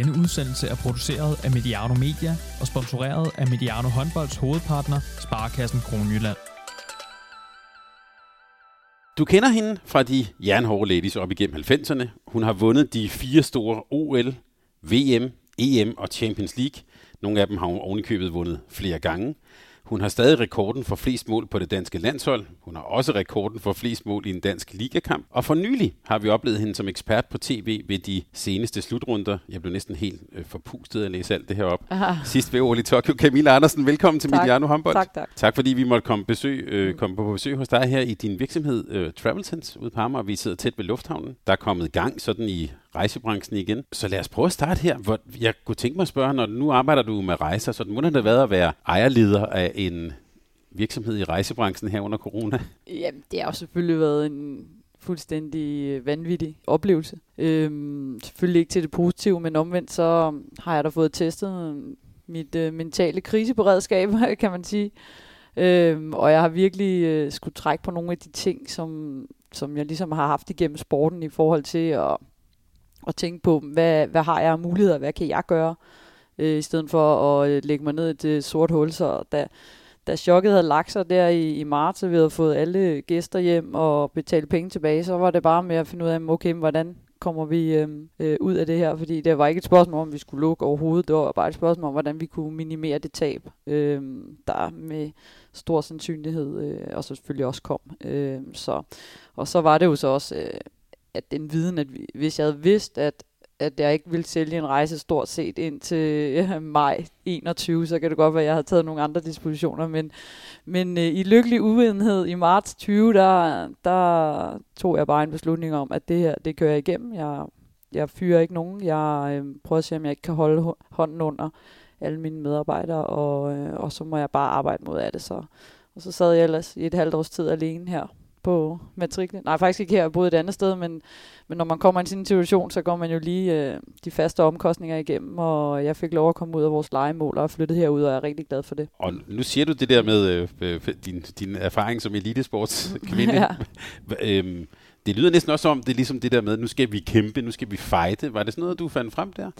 Denne udsendelse er produceret af Mediano Media og sponsoreret af Mediano Håndbolds hovedpartner, Sparkassen Kronjylland. Du kender hende fra de jernhårde ladies op igennem 90'erne. Hun har vundet de fire store OL, VM, EM og Champions League. Nogle af dem har hun ovenikøbet vundet flere gange. Hun har stadig rekorden for flest mål på det danske landshold. Hun har også rekorden for flest mål i en dansk ligakamp. Og for nylig har vi oplevet hende som ekspert på tv ved de seneste slutrunder. Jeg blev næsten helt øh, forpustet at læse alt det her op. Aha. Sidst ved OL i Tokyo. Camilla Andersen, velkommen til tak. Mediano Håndbold. Tak, tak. Tak fordi vi måtte komme, besøg, øh, komme på besøg hos dig her i din virksomhed øh, Travelsense ude på Amager. Vi sidder tæt ved lufthavnen. Der er kommet gang sådan i rejsebranchen igen. Så lad os prøve at starte her. Hvor jeg kunne tænke mig at spørge, når nu arbejder du med rejser, så må det det været at være ejerleder af en virksomhed i rejsebranchen her under corona? Jamen, det har jo selvfølgelig været en fuldstændig vanvittig oplevelse. Øhm, selvfølgelig ikke til det positive, men omvendt så har jeg da fået testet mit øh, mentale kriseberedskab, kan man sige. Øhm, og jeg har virkelig øh, skulle trække på nogle af de ting, som, som jeg ligesom har haft igennem sporten i forhold til at og tænke på, hvad, hvad har jeg af muligheder, hvad kan jeg gøre, øh, i stedet for at øh, lægge mig ned i det sort hul. Så da, da chokket havde lagt sig der i, i marts, og vi havde fået alle gæster hjem og betalt penge tilbage, så var det bare med at finde ud af, okay, hvordan kommer vi øh, øh, ud af det her, fordi det var ikke et spørgsmål om, vi skulle lukke overhovedet, det var bare et spørgsmål om, hvordan vi kunne minimere det tab, øh, der med stor sandsynlighed øh, og så selvfølgelig også kom. Øh, så, og så var det jo så også øh, at den viden, at vi, hvis jeg havde vidst, at, at jeg ikke ville sælge en rejse stort set ind til øh, maj 21, så kan det godt være, at jeg havde taget nogle andre dispositioner. Men, men øh, i lykkelig uvidenhed i marts 20, der, der tog jeg bare en beslutning om, at det her, det kører jeg igennem. Jeg, jeg fyrer ikke nogen. Jeg øh, prøver at se, om jeg ikke kan holde hånden under alle mine medarbejdere, og, øh, og så må jeg bare arbejde mod af det. Så. Og så sad jeg ellers i et halvt års tid alene her på matriklen. Nej, faktisk ikke her, jeg boede et andet sted, men, men når man kommer i sådan en situation, så går man jo lige øh, de faste omkostninger igennem, og jeg fik lov at komme ud af vores legemål og flyttet herud, og jeg er rigtig glad for det. Og nu siger du det der med øh, øh din, din erfaring som elitesportskvinde. ja. øhm, det lyder næsten også som, det er ligesom det der med, nu skal vi kæmpe, nu skal vi fighte. Var det sådan noget, du fandt frem der?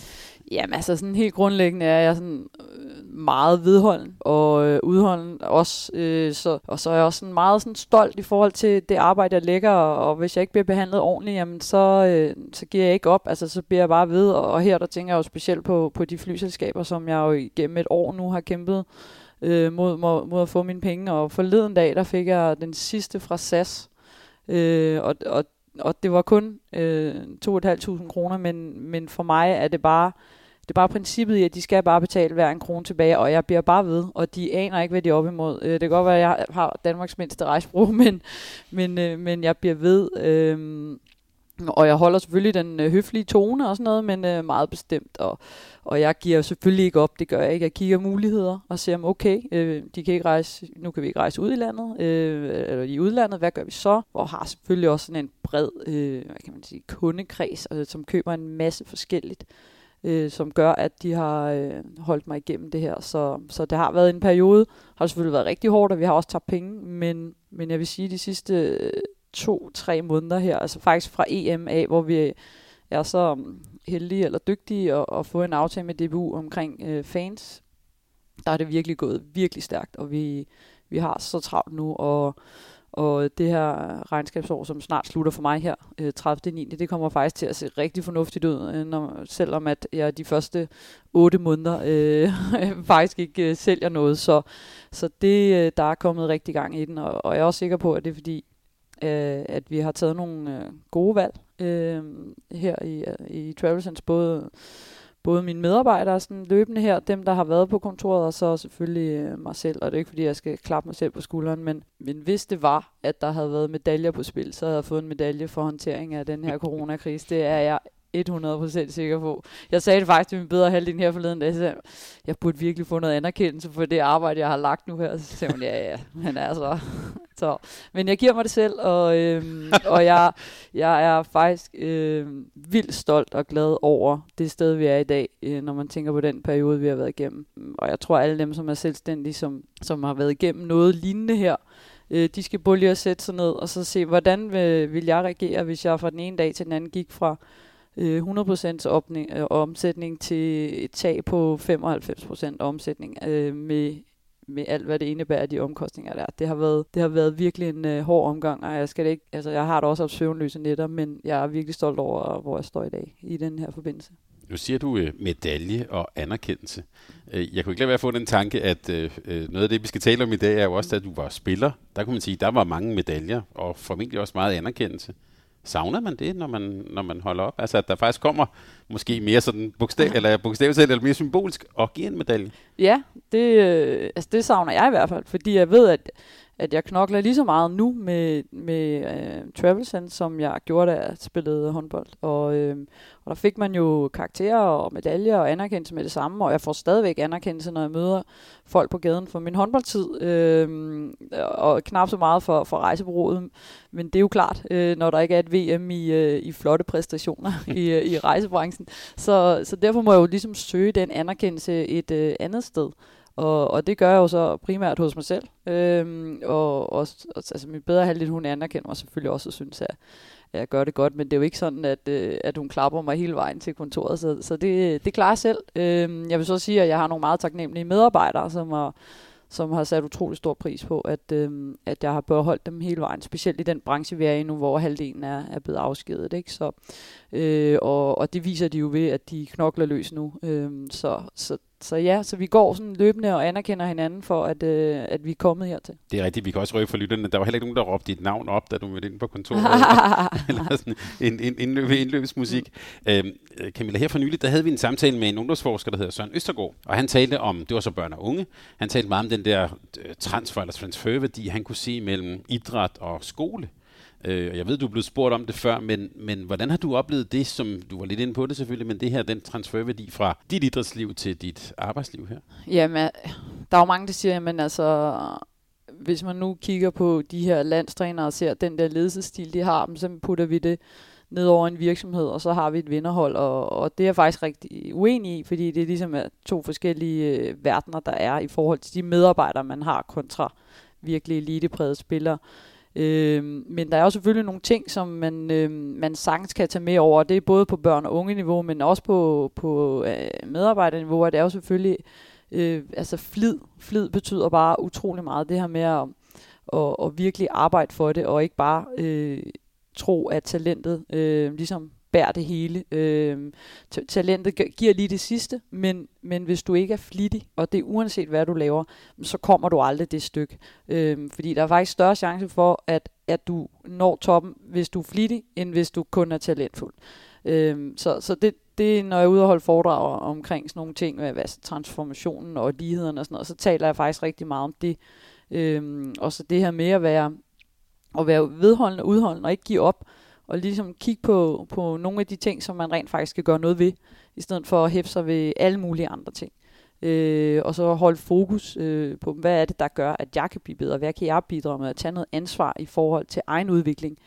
Jamen altså sådan helt grundlæggende er jeg sådan øh, meget vedholden og øh, udholden også. Øh, så, og så er jeg også sådan meget sådan stolt i forhold til det arbejde, jeg lægger. Og, og hvis jeg ikke bliver behandlet ordentligt, jamen så, øh, så giver jeg ikke op. Altså så bliver jeg bare ved. Og, og her der tænker jeg jo specielt på, på de flyselskaber, som jeg jo igennem et år nu har kæmpet øh, mod, mod, mod at få mine penge. Og forleden dag, der fik jeg den sidste fra SAS, Øh, og, og, og det var kun øh, 2.500 kroner, men, men for mig er det bare det er bare princippet i, at de skal bare betale hver en krone tilbage, og jeg bliver bare ved, og de aner ikke, hvad de er op imod. Øh, det kan godt være, at jeg har Danmarks mindste rejsbrug, men, men, øh, men jeg bliver ved. Øh, og jeg holder selvfølgelig den øh, høflige tone og sådan noget, men øh, meget bestemt. Og, og jeg giver selvfølgelig ikke op, det gør jeg ikke. Jeg kigger muligheder og ser, om okay, øh, de kan ikke rejse, nu kan vi ikke rejse ud i landet, øh, eller i udlandet, hvad gør vi så? Og har selvfølgelig også sådan en bred, øh, hvad kan man sige, kundekreds, øh, som køber en masse forskelligt øh, som gør, at de har øh, holdt mig igennem det her. Så, så det har været en periode, har det selvfølgelig været rigtig hårdt, og vi har også tabt penge, men, men jeg vil sige, de sidste øh, to-tre måneder her, altså faktisk fra EM af, hvor vi er så um, heldige eller dygtige at, at få en aftale med DBU omkring øh, fans, der er det virkelig gået virkelig stærkt, og vi, vi har så travlt nu, og, og det her regnskabsår, som snart slutter for mig her, øh, 30. 9. det kommer faktisk til at se rigtig fornuftigt ud, øh, når, selvom at jeg de første 8 måneder øh, faktisk ikke øh, sælger noget. Så, så det, øh, der er kommet rigtig gang i den, og, og jeg er også sikker på, at det er fordi, øh, at vi har taget nogle øh, gode valg øh, her i, øh, i Travelsense, både både mine medarbejdere sådan løbende her, dem der har været på kontoret, og så selvfølgelig øh, mig selv. Og det er ikke fordi, jeg skal klappe mig selv på skulderen, men, men hvis det var, at der havde været medaljer på spil, så havde jeg fået en medalje for håndtering af den her coronakrise. Det er jeg 100% sikker på. Jeg sagde det faktisk til min bedre halvdel her forleden dag, så jeg burde virkelig få noget anerkendelse for det arbejde, jeg har lagt nu her. Så sagde hun, ja, ja, men altså... Så. Men jeg giver mig det selv, og, øhm, og jeg, jeg er faktisk øhm, vildt stolt og glad over det sted, vi er i dag, øh, når man tænker på den periode, vi har været igennem. Og jeg tror, alle dem, som er selvstændige, som, som har været igennem noget lignende her, øh, de skal både lige at sætte sig ned og så se, hvordan vil, vil jeg reagere, hvis jeg fra den ene dag til den anden gik fra øh, 100% opning, øh, omsætning til et tag på 95% omsætning øh, med med alt, hvad det indebærer, de omkostninger der. Det har været, det har været virkelig en øh, hård omgang, og jeg skal ikke, altså jeg har da også haft søvnløse nætter, men jeg er virkelig stolt over, hvor jeg står i dag i den her forbindelse. Nu siger du øh, medalje og anerkendelse. Øh, jeg kunne ikke lade være at få den tanke, at øh, øh noget af det, vi skal tale om i dag, er jo også, at du var spiller. Der kunne man sige, der var mange medaljer, og formentlig også meget anerkendelse. Savner man det, når man, når man holder op? Altså, at der faktisk kommer måske mere sådan bogstav, eller bogstaveligt eller mere symbolisk og giver en medalje? Ja, det, øh, altså det savner jeg i hvert fald, fordi jeg ved, at, at jeg knokler lige så meget nu med, med øh, uh, Travelsen, som jeg gjorde, da jeg spillede håndbold. Og, øh, og der fik man jo karakterer og medaljer og anerkendelse med det samme, og jeg får stadigvæk anerkendelse, når jeg møder folk på gaden for min håndboldtid, øh, og knap så meget for, for rejsebureauet. Men det er jo klart, øh, når der ikke er et VM i, øh, i flotte præstationer i, øh, i rejsebranchen. Så, så derfor må jeg jo ligesom søge den anerkendelse et øh, andet sted. Og, og det gør jeg jo så primært hos mig selv. Øhm, og, og altså min bedre halvdel, hun anerkender mig selvfølgelig også og synes, at jeg gør det godt, men det er jo ikke sådan, at, øh, at hun klapper mig hele vejen til kontoret, så, så det, det klarer jeg selv. Øhm, jeg vil så sige, at jeg har nogle meget taknemmelige medarbejdere, som har, som har sat utrolig stor pris på, at, øhm, at jeg har beholdt dem hele vejen, specielt i den branche, vi er i nu, hvor halvdelen er, er blevet afskedet. Ikke? Så, øh, og, og det viser de jo ved, at de knokler løs nu. Øhm, så, så så ja, så vi går sådan løbende og anerkender hinanden for, at, øh, at vi er kommet hertil. Det er rigtigt, vi kan også røge for lytterne. Der var heller ikke nogen, der råbte dit navn op, da du mødte ind på kontoret. eller sådan en, en indløb, indløbsmusik. Mm. Øhm, Camilla, her for nylig, der havde vi en samtale med en ungdomsforsker, der hedder Søren Østergaard. Og han talte om, det var så børn og unge, han talte meget om den der øh, transfer eller transferværdi, han kunne se mellem idræt og skole. Øh, jeg ved, du er blevet spurgt om det før, men, men hvordan har du oplevet det, som du var lidt inde på det selvfølgelig, men det her, den transferværdi fra dit idrætsliv til dit arbejdsliv her? Jamen, der er jo mange, der siger, jamen altså, hvis man nu kigger på de her landstrænere og ser den der ledelsesstil, de har, så putter vi det ned over en virksomhed, og så har vi et vinderhold, og, og det er jeg faktisk rigtig uenig i, fordi det er ligesom to forskellige øh, verdener, der er i forhold til de medarbejdere, man har kontra virkelig elitepræget spillere. Øh, men der er jo selvfølgelig nogle ting, som man, øh, man sagtens kan tage med over. Det er både på børn- og unge-niveau, men også på, på øh, medarbejderniveau. Og det er jo selvfølgelig øh, altså flid. Flid betyder bare utrolig meget. Det her med at, at, at virkelig arbejde for det, og ikke bare øh, tro, at talentet øh, ligesom bærer det hele. Øh, talentet giver lige det sidste, men, men hvis du ikke er flittig, og det er uanset hvad du laver, så kommer du aldrig det stykke. Øh, fordi der er faktisk større chance for, at, at du når toppen, hvis du er flittig, end hvis du kun er talentfuld. Øh, så så det, det, når jeg er ude og holde foredrag omkring sådan nogle ting, med hvad, transformationen og ligheden og sådan noget, så taler jeg faktisk rigtig meget om det. Øh, og så det her med at være, at være vedholdende og udholdende og ikke give op og ligesom kigge på, på nogle af de ting, som man rent faktisk skal gøre noget ved, i stedet for at hæfte sig ved alle mulige andre ting. Øh, og så holde fokus øh, på, hvad er det, der gør, at jeg kan blive bedre? Hvad kan jeg bidrage med at tage noget ansvar i forhold til egen udvikling?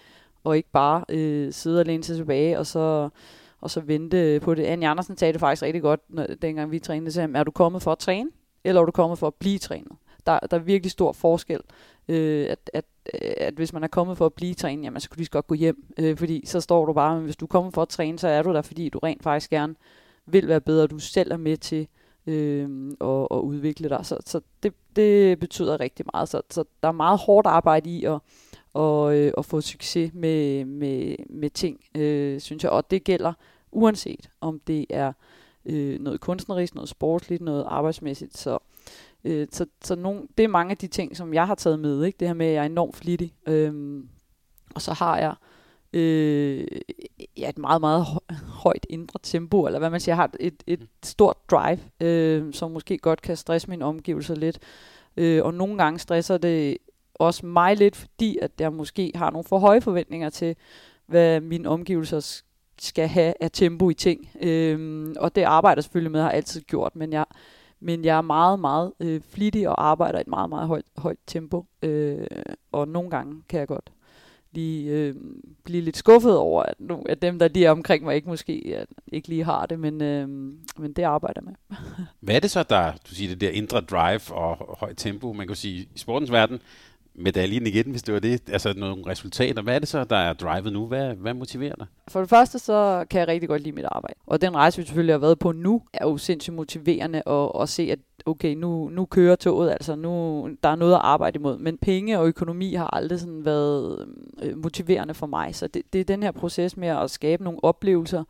Og ikke bare øh, sidde og læne sig tilbage, og så, og så vente på det. Anne Andersen sagde det faktisk rigtig godt, når, dengang vi trænede. Så er du kommet for at træne, eller er du kommet for at blive trænet? Der, der er virkelig stor forskel. Øh, at, at at hvis man er kommet for at blive trænet, jamen så kunne du lige godt gå hjem, øh, fordi så står du bare, men hvis du er kommet for at træne, så er du der, fordi du rent faktisk gerne vil være bedre, du selv er med til øh, at, at udvikle dig. Så, så det, det betyder rigtig meget. Så, så der er meget hårdt arbejde i at, og, øh, at få succes med, med, med ting, øh, synes jeg. Og det gælder uanset om det er øh, noget kunstnerisk, noget sportsligt, noget arbejdsmæssigt. Så Øh, så så nogle, det er mange af de ting, som jeg har taget med. Ikke? Det her med, at jeg er enormt flittig. Øhm, og så har jeg øh, ja, et meget, meget højt indre tempo, eller hvad man siger, jeg har et, et stort drive, øh, som måske godt kan stresse mine omgivelser lidt. Øh, og nogle gange stresser det også mig lidt, fordi at jeg måske har nogle for høje forventninger til, hvad mine omgivelser skal have af tempo i ting. Øh, og det arbejder jeg selvfølgelig med, har jeg altid gjort, men jeg, men jeg er meget, meget øh, flittig og arbejder i et meget, meget højt, højt tempo. Øh, og nogle gange kan jeg godt lige øh, blive lidt skuffet over, at, nu, at dem, der lige er omkring mig, ikke måske at, ikke lige har det, men, øh, men det arbejder jeg med. Hvad er det så, der, du siger, det der indre drive og højt tempo? Man kan sige, i sportens verden, medaljen igen, hvis det var det? Altså nogle resultater. Hvad er det så, der er drivet nu? Hvad, hvad motiverer dig? For det første, så kan jeg rigtig godt lide mit arbejde. Og den rejse, vi selvfølgelig har været på nu, er jo sindssygt motiverende at, at se, at okay, nu, nu kører toget, altså nu, der er noget at arbejde imod. Men penge og økonomi har aldrig sådan været øh, motiverende for mig. Så det, det er den her proces med at skabe nogle oplevelser,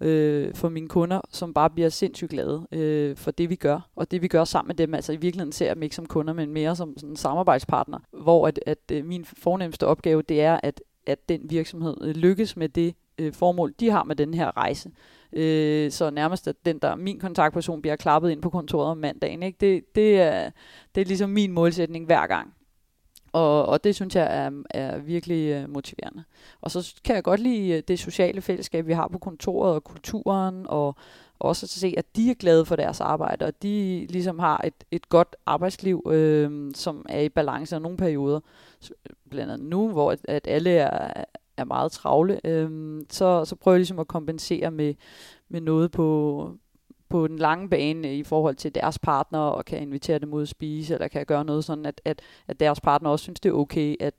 øh, for mine kunder, som bare bliver sindssygt glade øh, for det, vi gør. Og det, vi gør sammen med dem, altså i virkeligheden ser jeg dem ikke som kunder, men mere som sådan en samarbejdspartner, hvor at, at øh, min fornemmeste opgave, det er, at, at den virksomhed øh, lykkes med det øh, formål, de har med den her rejse. Øh, så nærmest at den, der min kontaktperson bliver klappet ind på kontoret om mandagen, ikke? Det, det, er, det er ligesom min målsætning hver gang. Og, og det synes jeg er, er virkelig øh, motiverende. Og så kan jeg godt lide øh, det sociale fællesskab, vi har på kontoret og kulturen, og også at se, at de er glade for deres arbejde, og de ligesom har et, et godt arbejdsliv, øh, som er i balance af nogle perioder. Blandt andet nu, hvor at, at alle er, er meget travle, øh, så, så prøver jeg ligesom at kompensere med, med noget på, på den lange bane i forhold til deres partner, og kan invitere dem ud at spise, eller kan gøre noget sådan, at, at, at deres partner også synes, det er okay, at,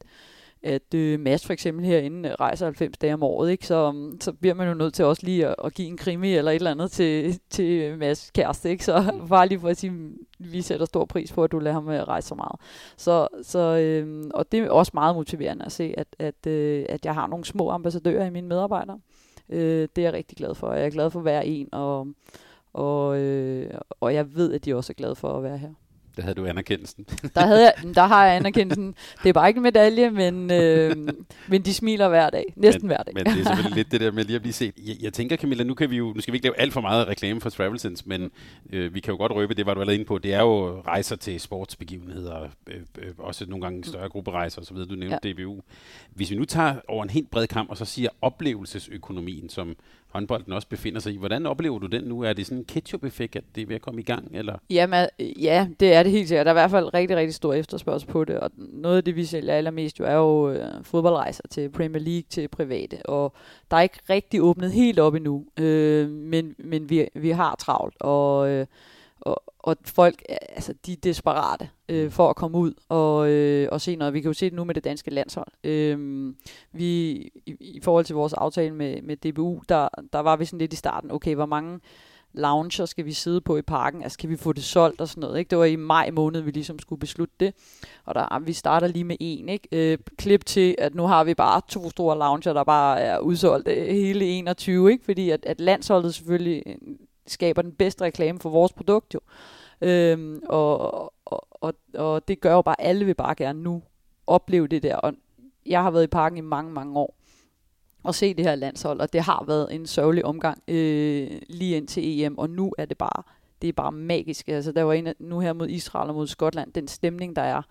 at øh, Mads for eksempel herinde rejser 90 dage om året, ikke? Så, så bliver man jo nødt til også lige at, at give en krimi eller et eller andet til, til Mads kæreste, ikke? Så mm. bare lige for at sige, vi sætter stor pris på, at du lader ham øh, rejse så meget. Så, så, øh, og det er også meget motiverende at se, at, at, øh, at jeg har nogle små ambassadører i mine medarbejdere. Øh, det er jeg rigtig glad for. Jeg er glad for hver en, og og, øh, og jeg ved, at de også er glade for at være her. Der havde du anerkendelsen. der, havde jeg, der har jeg anerkendelsen. Det er bare ikke en medalje, men, øh, men de smiler hver dag. Næsten men, hver dag. Men det er selvfølgelig lidt det der med lige at blive set. Jeg, jeg tænker, Camilla, nu, kan vi jo, nu skal vi ikke lave alt for meget reklame for Travelsense, men øh, vi kan jo godt røbe, det var du allerede inde på, det er jo rejser til sportsbegivenheder, øh, øh, også nogle gange større grupperejser osv., du nævnte ja. DBU. Hvis vi nu tager over en helt bred kamp, og så siger oplevelsesøkonomien, som håndbolden også befinder sig i. Hvordan oplever du den nu? Er det sådan en ketchup-effekt, at det er ved at komme i gang? Eller? Jamen, ja, det er det helt sikkert. Der er i hvert fald rigtig, rigtig stor efterspørgsel på det, og noget af det, vi sælger allermest jo, er jo øh, fodboldrejser til Premier League, til private, og der er ikke rigtig åbnet helt op endnu, øh, men, men vi, vi har travlt, og, øh, og, og folk, altså, de er desperate øh, mm. for at komme ud og, øh, og se noget. Vi kan jo se det nu med det danske landshold. Øh, vi, i, I forhold til vores aftale med, med DBU, der, der var vi sådan lidt i starten, okay, hvor mange lounger skal vi sidde på i parken? Altså, kan vi få det solgt og sådan noget? Ikke? Det var i maj måned, vi ligesom skulle beslutte det. Og der, vi starter lige med en. Ikke? Øh, klip til, at nu har vi bare to store lounger, der bare er udsolgt øh, hele 21. Ikke? Fordi at, at landsholdet selvfølgelig øh, skaber den bedste reklame for vores produkt jo. Øhm, og, og, og, og det gør jo bare, alle vil bare gerne nu opleve det der. Og jeg har været i parken i mange, mange år og se det her landshold, og det har været en sørgelig omgang øh, lige ind til EM, og nu er det bare, det er bare magisk. Altså, der var en nu her mod Israel og mod Skotland, den stemning, der er,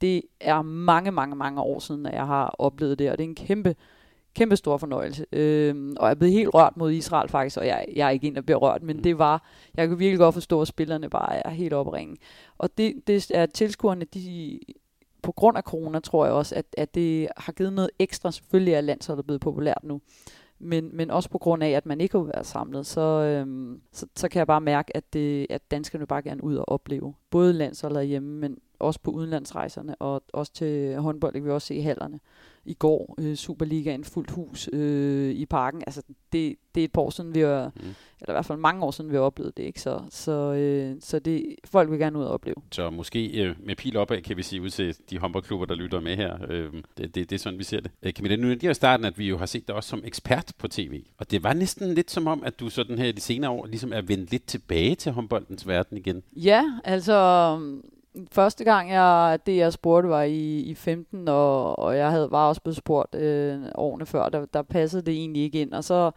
det er mange, mange, mange år siden, at jeg har oplevet det, og det er en kæmpe, kæmpe stor fornøjelse. Øh, og jeg er blevet helt rørt mod Israel faktisk, og jeg, jeg er ikke en, der bliver rørt, men det var, jeg kunne virkelig godt forstå, at spillerne bare er helt oppe Og det, det er tilskuerne, de, på grund af corona, tror jeg også, at, at det har givet noget ekstra. Selvfølgelig er landsholdet blevet populært nu. Men, men også på grund af, at man ikke har været samlet, så, øhm, så, så kan jeg bare mærke, at, det, at danskerne bare gerne ud og opleve. Både landsholdet hjemme, men også på udenlandsrejserne, og også til håndbold, det vi også se i hallerne i går, øh, Superligaen, fuldt hus øh, i parken. Altså, det, det er et par år siden, vi har, mm. eller i hvert fald mange år siden, vi har oplevet det. Ikke? Så, så, øh, så det, folk vil gerne ud og opleve. Så måske øh, med pil opad, kan vi sige ud til de håndboldklubber, der lytter med her. Øh, det, det, det er sådan, vi ser det. Øh, Camilla, nu er det starten, at vi jo har set dig også som ekspert på tv. Og det var næsten lidt som om, at du sådan her de senere år ligesom er vendt lidt tilbage til håndboldens verden igen. Ja, altså første gang, jeg, det jeg spurgte, var i, i 15, og, og jeg havde, var også blevet spurgt øh, årene før, der, der passede det egentlig ikke ind. Og så,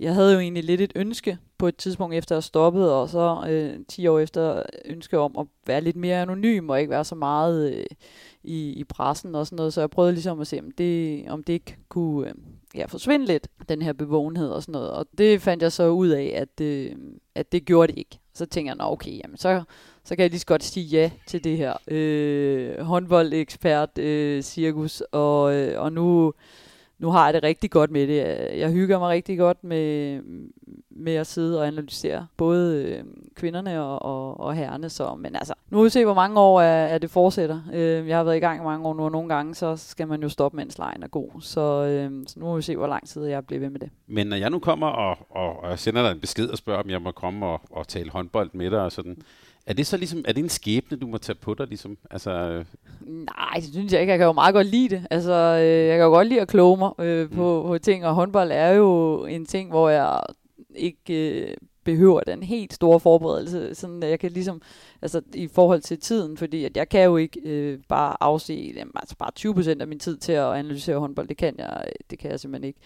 jeg havde jo egentlig lidt et ønske på et tidspunkt efter at stoppet, og så øh, 10 år efter ønske om at være lidt mere anonym, og ikke være så meget øh, i, i pressen og sådan noget. Så jeg prøvede ligesom at se, om det, om det ikke kunne øh, ja, forsvinde lidt, den her bevågenhed og sådan noget. Og det fandt jeg så ud af, at, øh, at det gjorde det ikke. Så tænker jeg, nå okay, jamen så så kan jeg lige så godt sige ja til det her øh, håndboldekspert øh, cirkus, og, øh, og nu, nu har jeg det rigtig godt med det. Jeg hygger mig rigtig godt med, med at sidde og analysere både øh, kvinderne og, og, og herrene. Så, men altså, nu vil vi se, hvor mange år er, er det fortsætter. Øh, jeg har været i gang i mange år nu, og nogle gange så skal man jo stoppe, mens lejen er god. Så, øh, så nu må vi se, hvor lang tid jeg bliver ved med det. Men når jeg nu kommer og, og, og sender dig en besked og spørger, om jeg må komme og, og tale håndbold med dig og sådan, er det så ligesom, er det en skæbne, du må tage på dig, ligesom? Altså, øh... Nej, det synes jeg ikke. Jeg kan jo meget godt lide det. Altså, øh, jeg kan jo godt lide at kloge mig øh, på, mm. på ting, og håndbold er jo en ting, hvor jeg ikke øh, behøver den helt store forberedelse. Sådan, jeg kan ligesom, altså i forhold til tiden, fordi at jeg kan jo ikke øh, bare afse, jamen, altså bare 20% af min tid til at analysere håndbold. Det kan jeg, det kan jeg simpelthen ikke.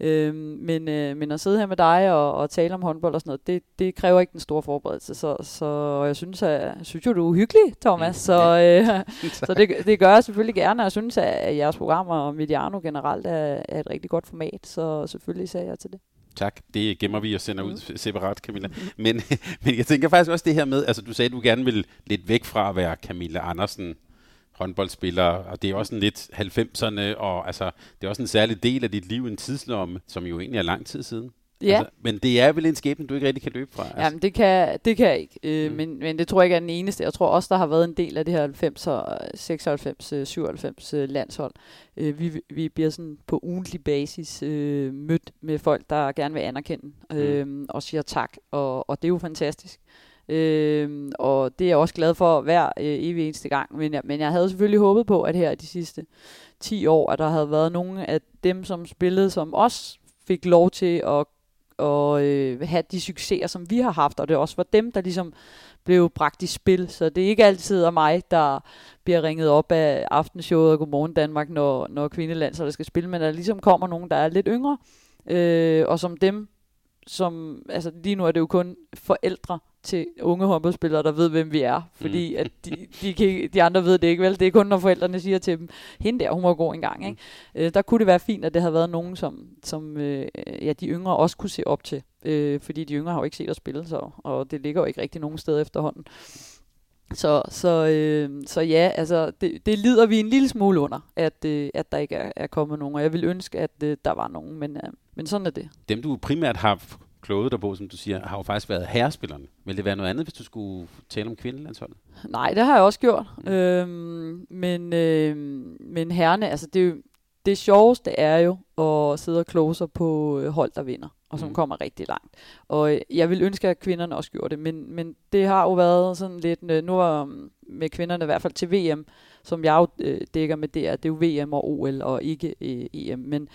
Øh, men, øh, men at sidde her med dig og, og tale om håndbold og sådan noget, det, det kræver ikke den store forberedelse. Så, så jeg synes, at, jeg synes jo, du er hyggelig, Thomas. Mm. Så, øh, så det, det gør jeg selvfølgelig gerne, og jeg synes, at jeres programmer og Mediano generelt er, er et rigtig godt format, så selvfølgelig sagde jeg til det. Tak. Det gemmer vi og sender ud mm. separat, Camilla. Men, men jeg tænker faktisk også det her med, altså du sagde, at du gerne vil lidt væk fra at være Camilla Andersen, håndboldspiller, og det er også en lidt 90'erne, og altså, det er også en særlig del af dit liv, en tidslomme, som jo egentlig er lang tid siden. Ja. Altså, men det er vel en skæbne, du ikke rigtig kan løbe fra? Altså. Jamen, det kan, det kan jeg ikke. Øh, mm. men, men det tror jeg ikke er den eneste. Jeg tror også, der har været en del af det her 90 96, 97 landshold. Øh, vi, vi bliver sådan på ugentlig basis øh, mødt med folk, der gerne vil anerkende øh, mm. og siger tak. Og, og det er jo fantastisk. Øh, og det er jeg også glad for hver øh, evig eneste gang. Men jeg, men jeg havde selvfølgelig håbet på, at her de sidste 10 år, at der havde været nogle af dem, som spillede, som os fik lov til at og øh, have de succeser, som vi har haft, og det også var dem, der ligesom blev bragt i spil. Så det er ikke altid af mig, der bliver ringet op af aftenshowet og Godmorgen Danmark, når, når kvindelandsholdet skal spille, men der ligesom kommer nogen, der er lidt yngre, øh, og som dem, som, altså lige nu er det jo kun forældre, til unge håndboldspillere, der ved, hvem vi er. Fordi mm. at de, de, kan, de andre ved det ikke, vel? Det er kun, når forældrene siger til dem, hende der, hun var god engang. Mm. Ikke? Øh, der kunne det være fint, at det havde været nogen, som, som øh, ja, de yngre også kunne se op til. Øh, fordi de yngre har jo ikke set at spille, så, og det ligger jo ikke rigtig nogen sted efterhånden. Så, så, øh, så ja, altså det, det lider vi en lille smule under, at, øh, at der ikke er, er kommet nogen, og jeg vil ønske, at øh, der var nogen, men, øh, men sådan er det. Dem du primært har kloget dig på, som du siger, har jo faktisk været herrespillerne. Vil det være noget andet, hvis du skulle tale om kvindelandsholdet? Nej, det har jeg også gjort. Mm. Øhm, men, øh, men herrene, altså det, det sjoveste er jo at sidde og kloge sig på øh, hold, der vinder, og som mm. kommer rigtig langt. Og øh, jeg vil ønske, at kvinderne også gjorde det, men, men det har jo været sådan lidt, øh, nu er med kvinderne i hvert fald til VM, som jeg jo dækker med, det er, det er jo VM og OL og ikke øh, EM, men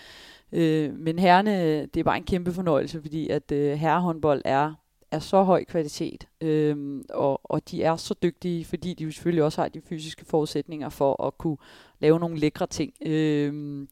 Øh, men herrene, det er bare en kæmpe fornøjelse, fordi at øh, herrehåndbold er, er så høj kvalitet, øh, og, og de er så dygtige, fordi de jo selvfølgelig også har de fysiske forudsætninger for at kunne lave nogle lækre ting. Øh,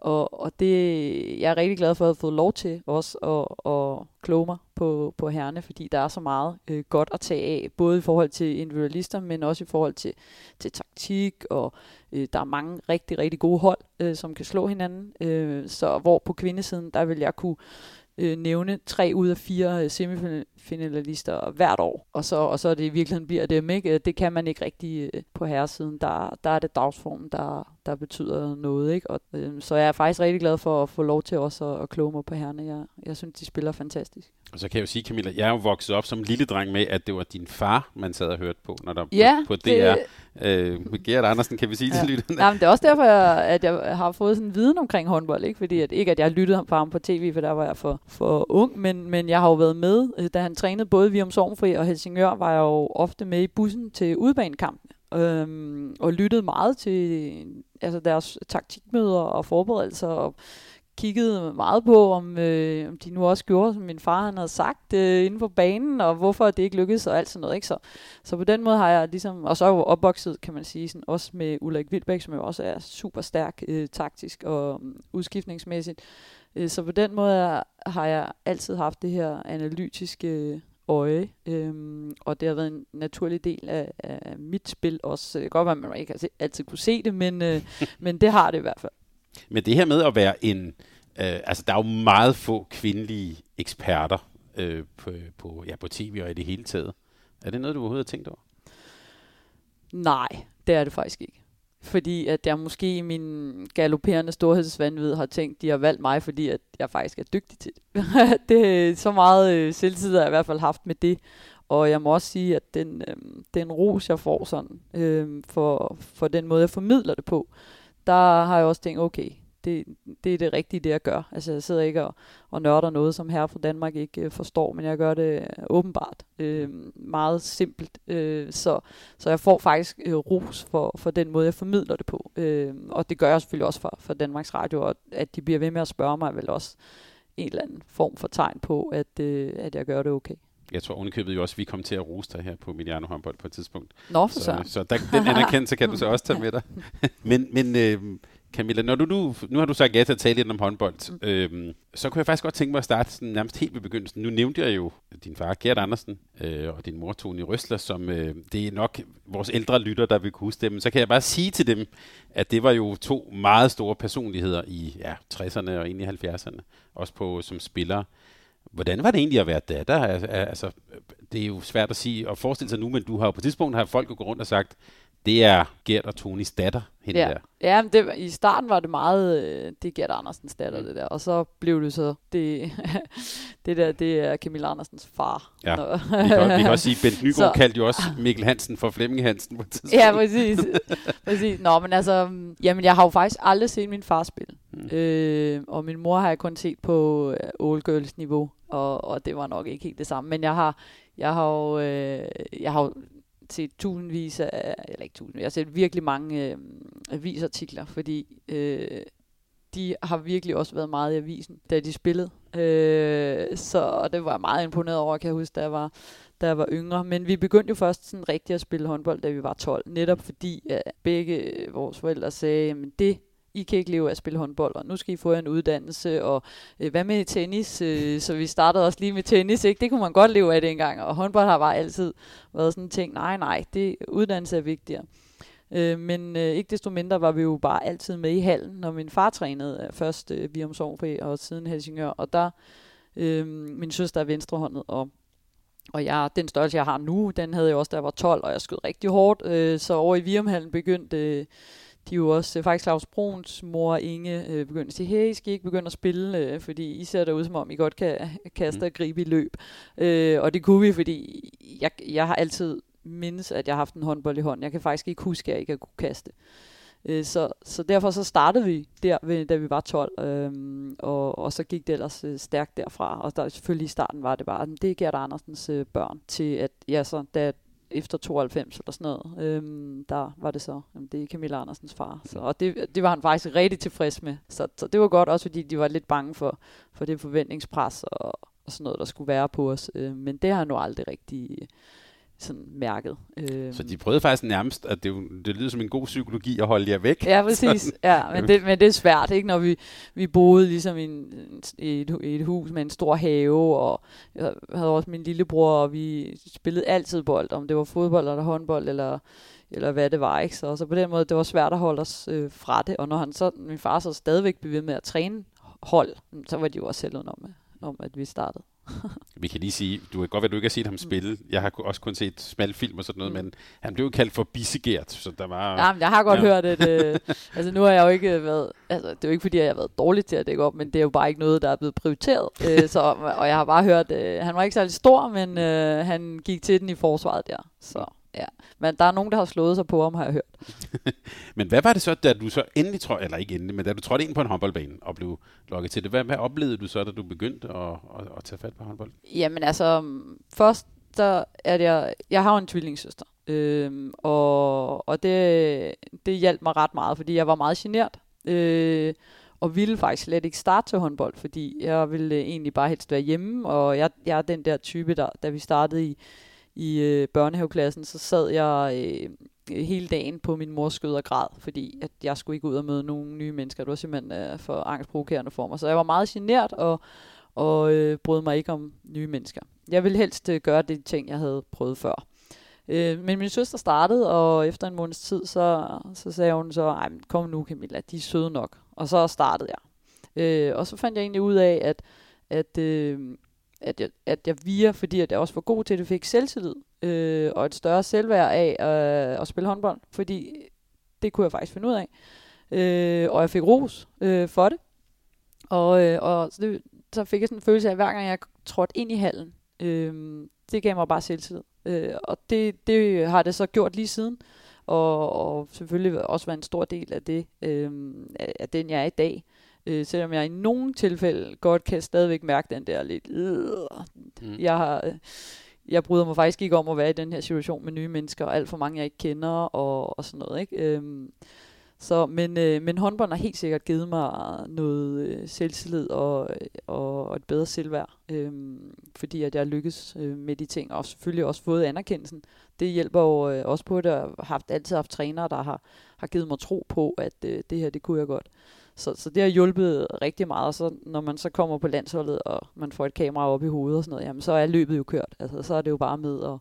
og, og det, jeg er rigtig glad for at have fået lov til også at, at kloge mig på, på herrene, fordi der er så meget øh, godt at tage af, både i forhold til individualister, men også i forhold til, til taktik, og øh, der er mange rigtig, rigtig gode hold, øh, som kan slå hinanden. Øh, så hvor på kvindesiden, der vil jeg kunne øh, nævne tre ud af fire øh, semifinalister hvert år, og så, og så er det i virkeligheden bliver dem, ikke? Øh, det kan man ikke rigtig øh, på herresiden. Der, der er det dagsformen, der, der betyder noget, ikke? Og, øh, så jeg er faktisk rigtig glad for at få lov til også at, at kloge mig på herrene. Jeg, jeg synes, de spiller fantastisk. Og så kan jeg jo sige, Camilla, jeg er jo vokset op som lille dreng med, at det var din far, man sad og hørte på, når der ja, på, på DR. Øh, med Gert Andersen, kan vi sige ja. til lytterne. Ja, men det er også derfor, jeg, at jeg har fået sådan en viden omkring håndbold. Ikke, fordi at, ikke at jeg lyttede på ham på tv, for der var jeg for, for ung, men, men jeg har jo været med, øh, da han trænede både Virum Sorgenfri og Helsingør, var jeg jo ofte med i bussen til udbanekampen. Øhm, og lyttede meget til altså deres taktikmøder og forberedelser og kiggede meget på, om, øh, om de nu også gjorde, som min far han havde sagt øh, inden på banen, og hvorfor det ikke lykkedes, og alt sådan noget. Ikke? Så, så på den måde har jeg ligesom, og så er jo opvokset, kan man sige, sådan, også med Ulrik Wildbæk, som jo også er super stærk øh, taktisk og øh, udskiftningsmæssigt. Øh, så på den måde har jeg altid haft det her analytiske øh, øje, øhm, og det har været en naturlig del af, af mit spil også. Det kan godt være, at man ikke altid kunne se det, men, øh, men det har det i hvert fald. Men det her med at være en, øh, altså der er jo meget få kvindelige eksperter øh, på, på, ja, på tv og i det hele taget. Er det noget, du overhovedet har tænkt over? Nej, det er det faktisk ikke fordi at jeg måske i min galopperende storhedsvandvid har tænkt, de har valgt mig, fordi at jeg faktisk er dygtig til det. det så meget øh, selvtid har jeg i hvert fald haft med det. Og jeg må også sige, at den, øh, den ros, jeg får sådan, øh, for, for den måde, jeg formidler det på, der har jeg også tænkt, okay, det, det er det rigtige, det jeg gør. Altså jeg sidder ikke og, og nørder noget, som her fra Danmark ikke øh, forstår, men jeg gør det øh, åbenbart øh, meget simpelt. Øh, så, så jeg får faktisk øh, ros for, for den måde, jeg formidler det på. Øh, og det gør jeg selvfølgelig også for, for Danmarks Radio, og at de bliver ved med at spørge mig, vel også en eller anden form for tegn på, at, øh, at jeg gør det okay. Jeg tror ovenikøbet jo også, at vi kommer til at rose dig her på Mediano håndbold på et tidspunkt. Nå, for så, så. så der, den anerkendelse kan du så også tage med dig. men men øh, Camilla, når du nu, nu har du sagt ja til at tale lidt om håndbold, mm. øhm, så kunne jeg faktisk godt tænke mig at starte sådan, nærmest helt ved begyndelsen. Nu nævnte jeg jo din far, Gert Andersen, øh, og din mor, Tony Røsler, som øh, det er nok vores ældre lytter, der vil kunne huske dem. Så kan jeg bare sige til dem, at det var jo to meget store personligheder i ja, 60'erne og ind i 70'erne, også på som spillere. Hvordan var det egentlig at være datter? Altså, altså, det er jo svært at sige og forestille sig nu, men du har jo på et tidspunkt har folk gået rundt og sagt, det er Gert og Tonis datter, hende ja. der. Ja, men det, i starten var det meget, øh, det er Gert Andersens datter, mm. det der. Og så blev det så, det, det der, det er Camilla Andersens far. Ja, vi kan, vi kan også sige, Bent Nygaard kaldte jo også Mikkel Hansen for Flemming Hansen på tidspunkt. Ja, præcis. præcis. Nå, men altså, jamen jeg har jo faktisk aldrig set min far spille. Mm. Øh, og min mor har jeg kun set på All Girls niveau, og, og det var nok ikke helt det samme. Men jeg har, jeg har jo, øh, jeg har jo til tusindvis af, eller ikke tusindvis, jeg har set virkelig mange øh, avisartikler, fordi øh, de har virkelig også været meget i avisen, da de spillede. Øh, så det var jeg meget imponeret over, kan jeg huske, da jeg var, da jeg var yngre. Men vi begyndte jo først sådan rigtigt at spille håndbold, da vi var 12. Netop fordi at begge vores forældre sagde, at det i kan ikke leve af at spille håndbold, og nu skal I få en uddannelse, og øh, hvad med tennis? Øh, så vi startede også lige med tennis, ikke? Det kunne man godt leve af dengang, og håndbold har bare altid været sådan en ting, nej, nej, det, uddannelse er vigtigere. Øh, men øh, ikke desto mindre var vi jo bare altid med i hallen, når min far trænede øh, først øh, Virum Sovnfri og siden Helsingør, og der, øh, min søster er venstrehåndet, og og jeg, den størrelse, jeg har nu, den havde jeg også, da jeg var 12, og jeg skød rigtig hårdt. Øh, så over i Virumhallen begyndte øh, de jo også, øh, faktisk Claus Bruns mor Inge øh, begyndte at sige, hey, I skal ikke begynde at spille, øh, fordi I ser ud som om, I godt kan kaste mm. og gribe i løb. Øh, og det kunne vi, fordi jeg, jeg har altid mindes, at jeg har haft en håndbold i hånden. Jeg kan faktisk ikke huske, at jeg ikke har kunne kaste. Øh, så, så derfor så startede vi der, ved, da vi var 12, øh, og, og så gik det ellers øh, stærkt derfra. Og der, selvfølgelig i starten var det bare, det er Gert Andersens øh, børn, til at, ja, så, da, efter 92 eller sådan noget, øhm, der var det så, jamen, det er Camilla Andersens far. Så, og det, det var han faktisk rigtig tilfreds med. Så, så det var godt også, fordi de var lidt bange for, for det forventningspres og, og sådan noget, der skulle være på os. Øh, men det har han nu aldrig rigtig sådan mærket. Øh. Så de prøvede faktisk nærmest, at det, det lyder som en god psykologi at holde jer væk. Ja, præcis. Ja, men, det, men det er svært, ikke? Når vi, vi boede ligesom i, en, i, et, i et hus med en stor have, og jeg havde også min lillebror, og vi spillede altid bold, om det var fodbold eller håndbold, eller eller hvad det var, ikke? Så, så på den måde, det var svært at holde os øh, fra det, og når han så, min far så stadigvæk blev ved med at træne hold, så var de jo også selv om, om at vi startede. Vi kan lige sige, du kan godt være, du ikke har set ham spille. Jeg har også kun set smal film og sådan noget, mm. men han blev kaldt for Bissegert, så der var... Ja, men jeg har godt ja. hørt, at... Øh, altså nu har jeg jo ikke været... Altså, det er jo ikke, fordi jeg har været dårlig til at dække op, men det er jo bare ikke noget, der er blevet prioriteret. øh, så, og jeg har bare hørt... Øh, han var ikke særlig stor, men øh, han gik til den i forsvaret der, så... Ja, men der er nogen, der har slået sig på ham, har jeg hørt. men hvad var det så, da du så endelig, tror, eller ikke endelig, men da du trådte ind på en håndboldbane og blev lukket til det, hvad, hvad oplevede du så, da du begyndte at, at, at tage fat på håndbold? Jamen altså, først der er jeg, jeg har jo en tvillingssøster, øhm, og, og det, det hjalp mig ret meget, fordi jeg var meget genert. Øh, og ville faktisk slet ikke starte til håndbold, fordi jeg ville egentlig bare helst være hjemme, og jeg, jeg er den der type, der, da vi startede i, i øh, børnehaveklassen, så sad jeg øh, hele dagen på min mors skød og græd, fordi at jeg skulle ikke ud og møde nogle nye mennesker. Det var simpelthen øh, for angstprovokerende for mig. Så jeg var meget genert og, og øh, brød mig ikke om nye mennesker. Jeg ville helst øh, gøre de ting, jeg havde prøvet før. Øh, men min søster startede, og efter en måneds tid, så, så sagde hun så, Ej, kom nu Camilla, de er søde nok. Og så startede jeg. Øh, og så fandt jeg egentlig ud af, at, at øh, at jeg, at jeg via, fordi at jeg også var god til det, fik selvtillid øh, og et større selvværd af øh, at spille håndbold. Fordi det kunne jeg faktisk finde ud af. Øh, og jeg fik ros øh, for det. Og, øh, og så, det, så fik jeg sådan en følelse af, at hver gang jeg trådte ind i hallen, øh, det gav mig bare selvtillid. Øh, og det, det har det så gjort lige siden. Og, og selvfølgelig også været en stor del af det, øh, af den jeg er i dag. Øh, selvom jeg i nogle tilfælde godt kan stadigvæk mærke den der lidt... Øh, mm. Jeg har... Jeg bryder mig faktisk ikke om at være i den her situation med nye mennesker, og alt for mange jeg ikke kender, og, og sådan noget. Ikke? Øhm, så, men, øh, men håndbold har helt sikkert givet mig noget øh, selvtillid og, og, og et bedre selvværd, øh, fordi at jeg lykkes øh, med de ting, og selvfølgelig også fået anerkendelsen. Det hjælper jo øh, også på, at jeg har haft, altid haft trænere, der har, har givet mig tro på, at øh, det her, det kunne jeg godt. Så, så det har hjulpet rigtig meget, og så når man så kommer på landsholdet, og man får et kamera op i hovedet og sådan noget, jamen så er løbet jo kørt. Altså så er det jo bare med at,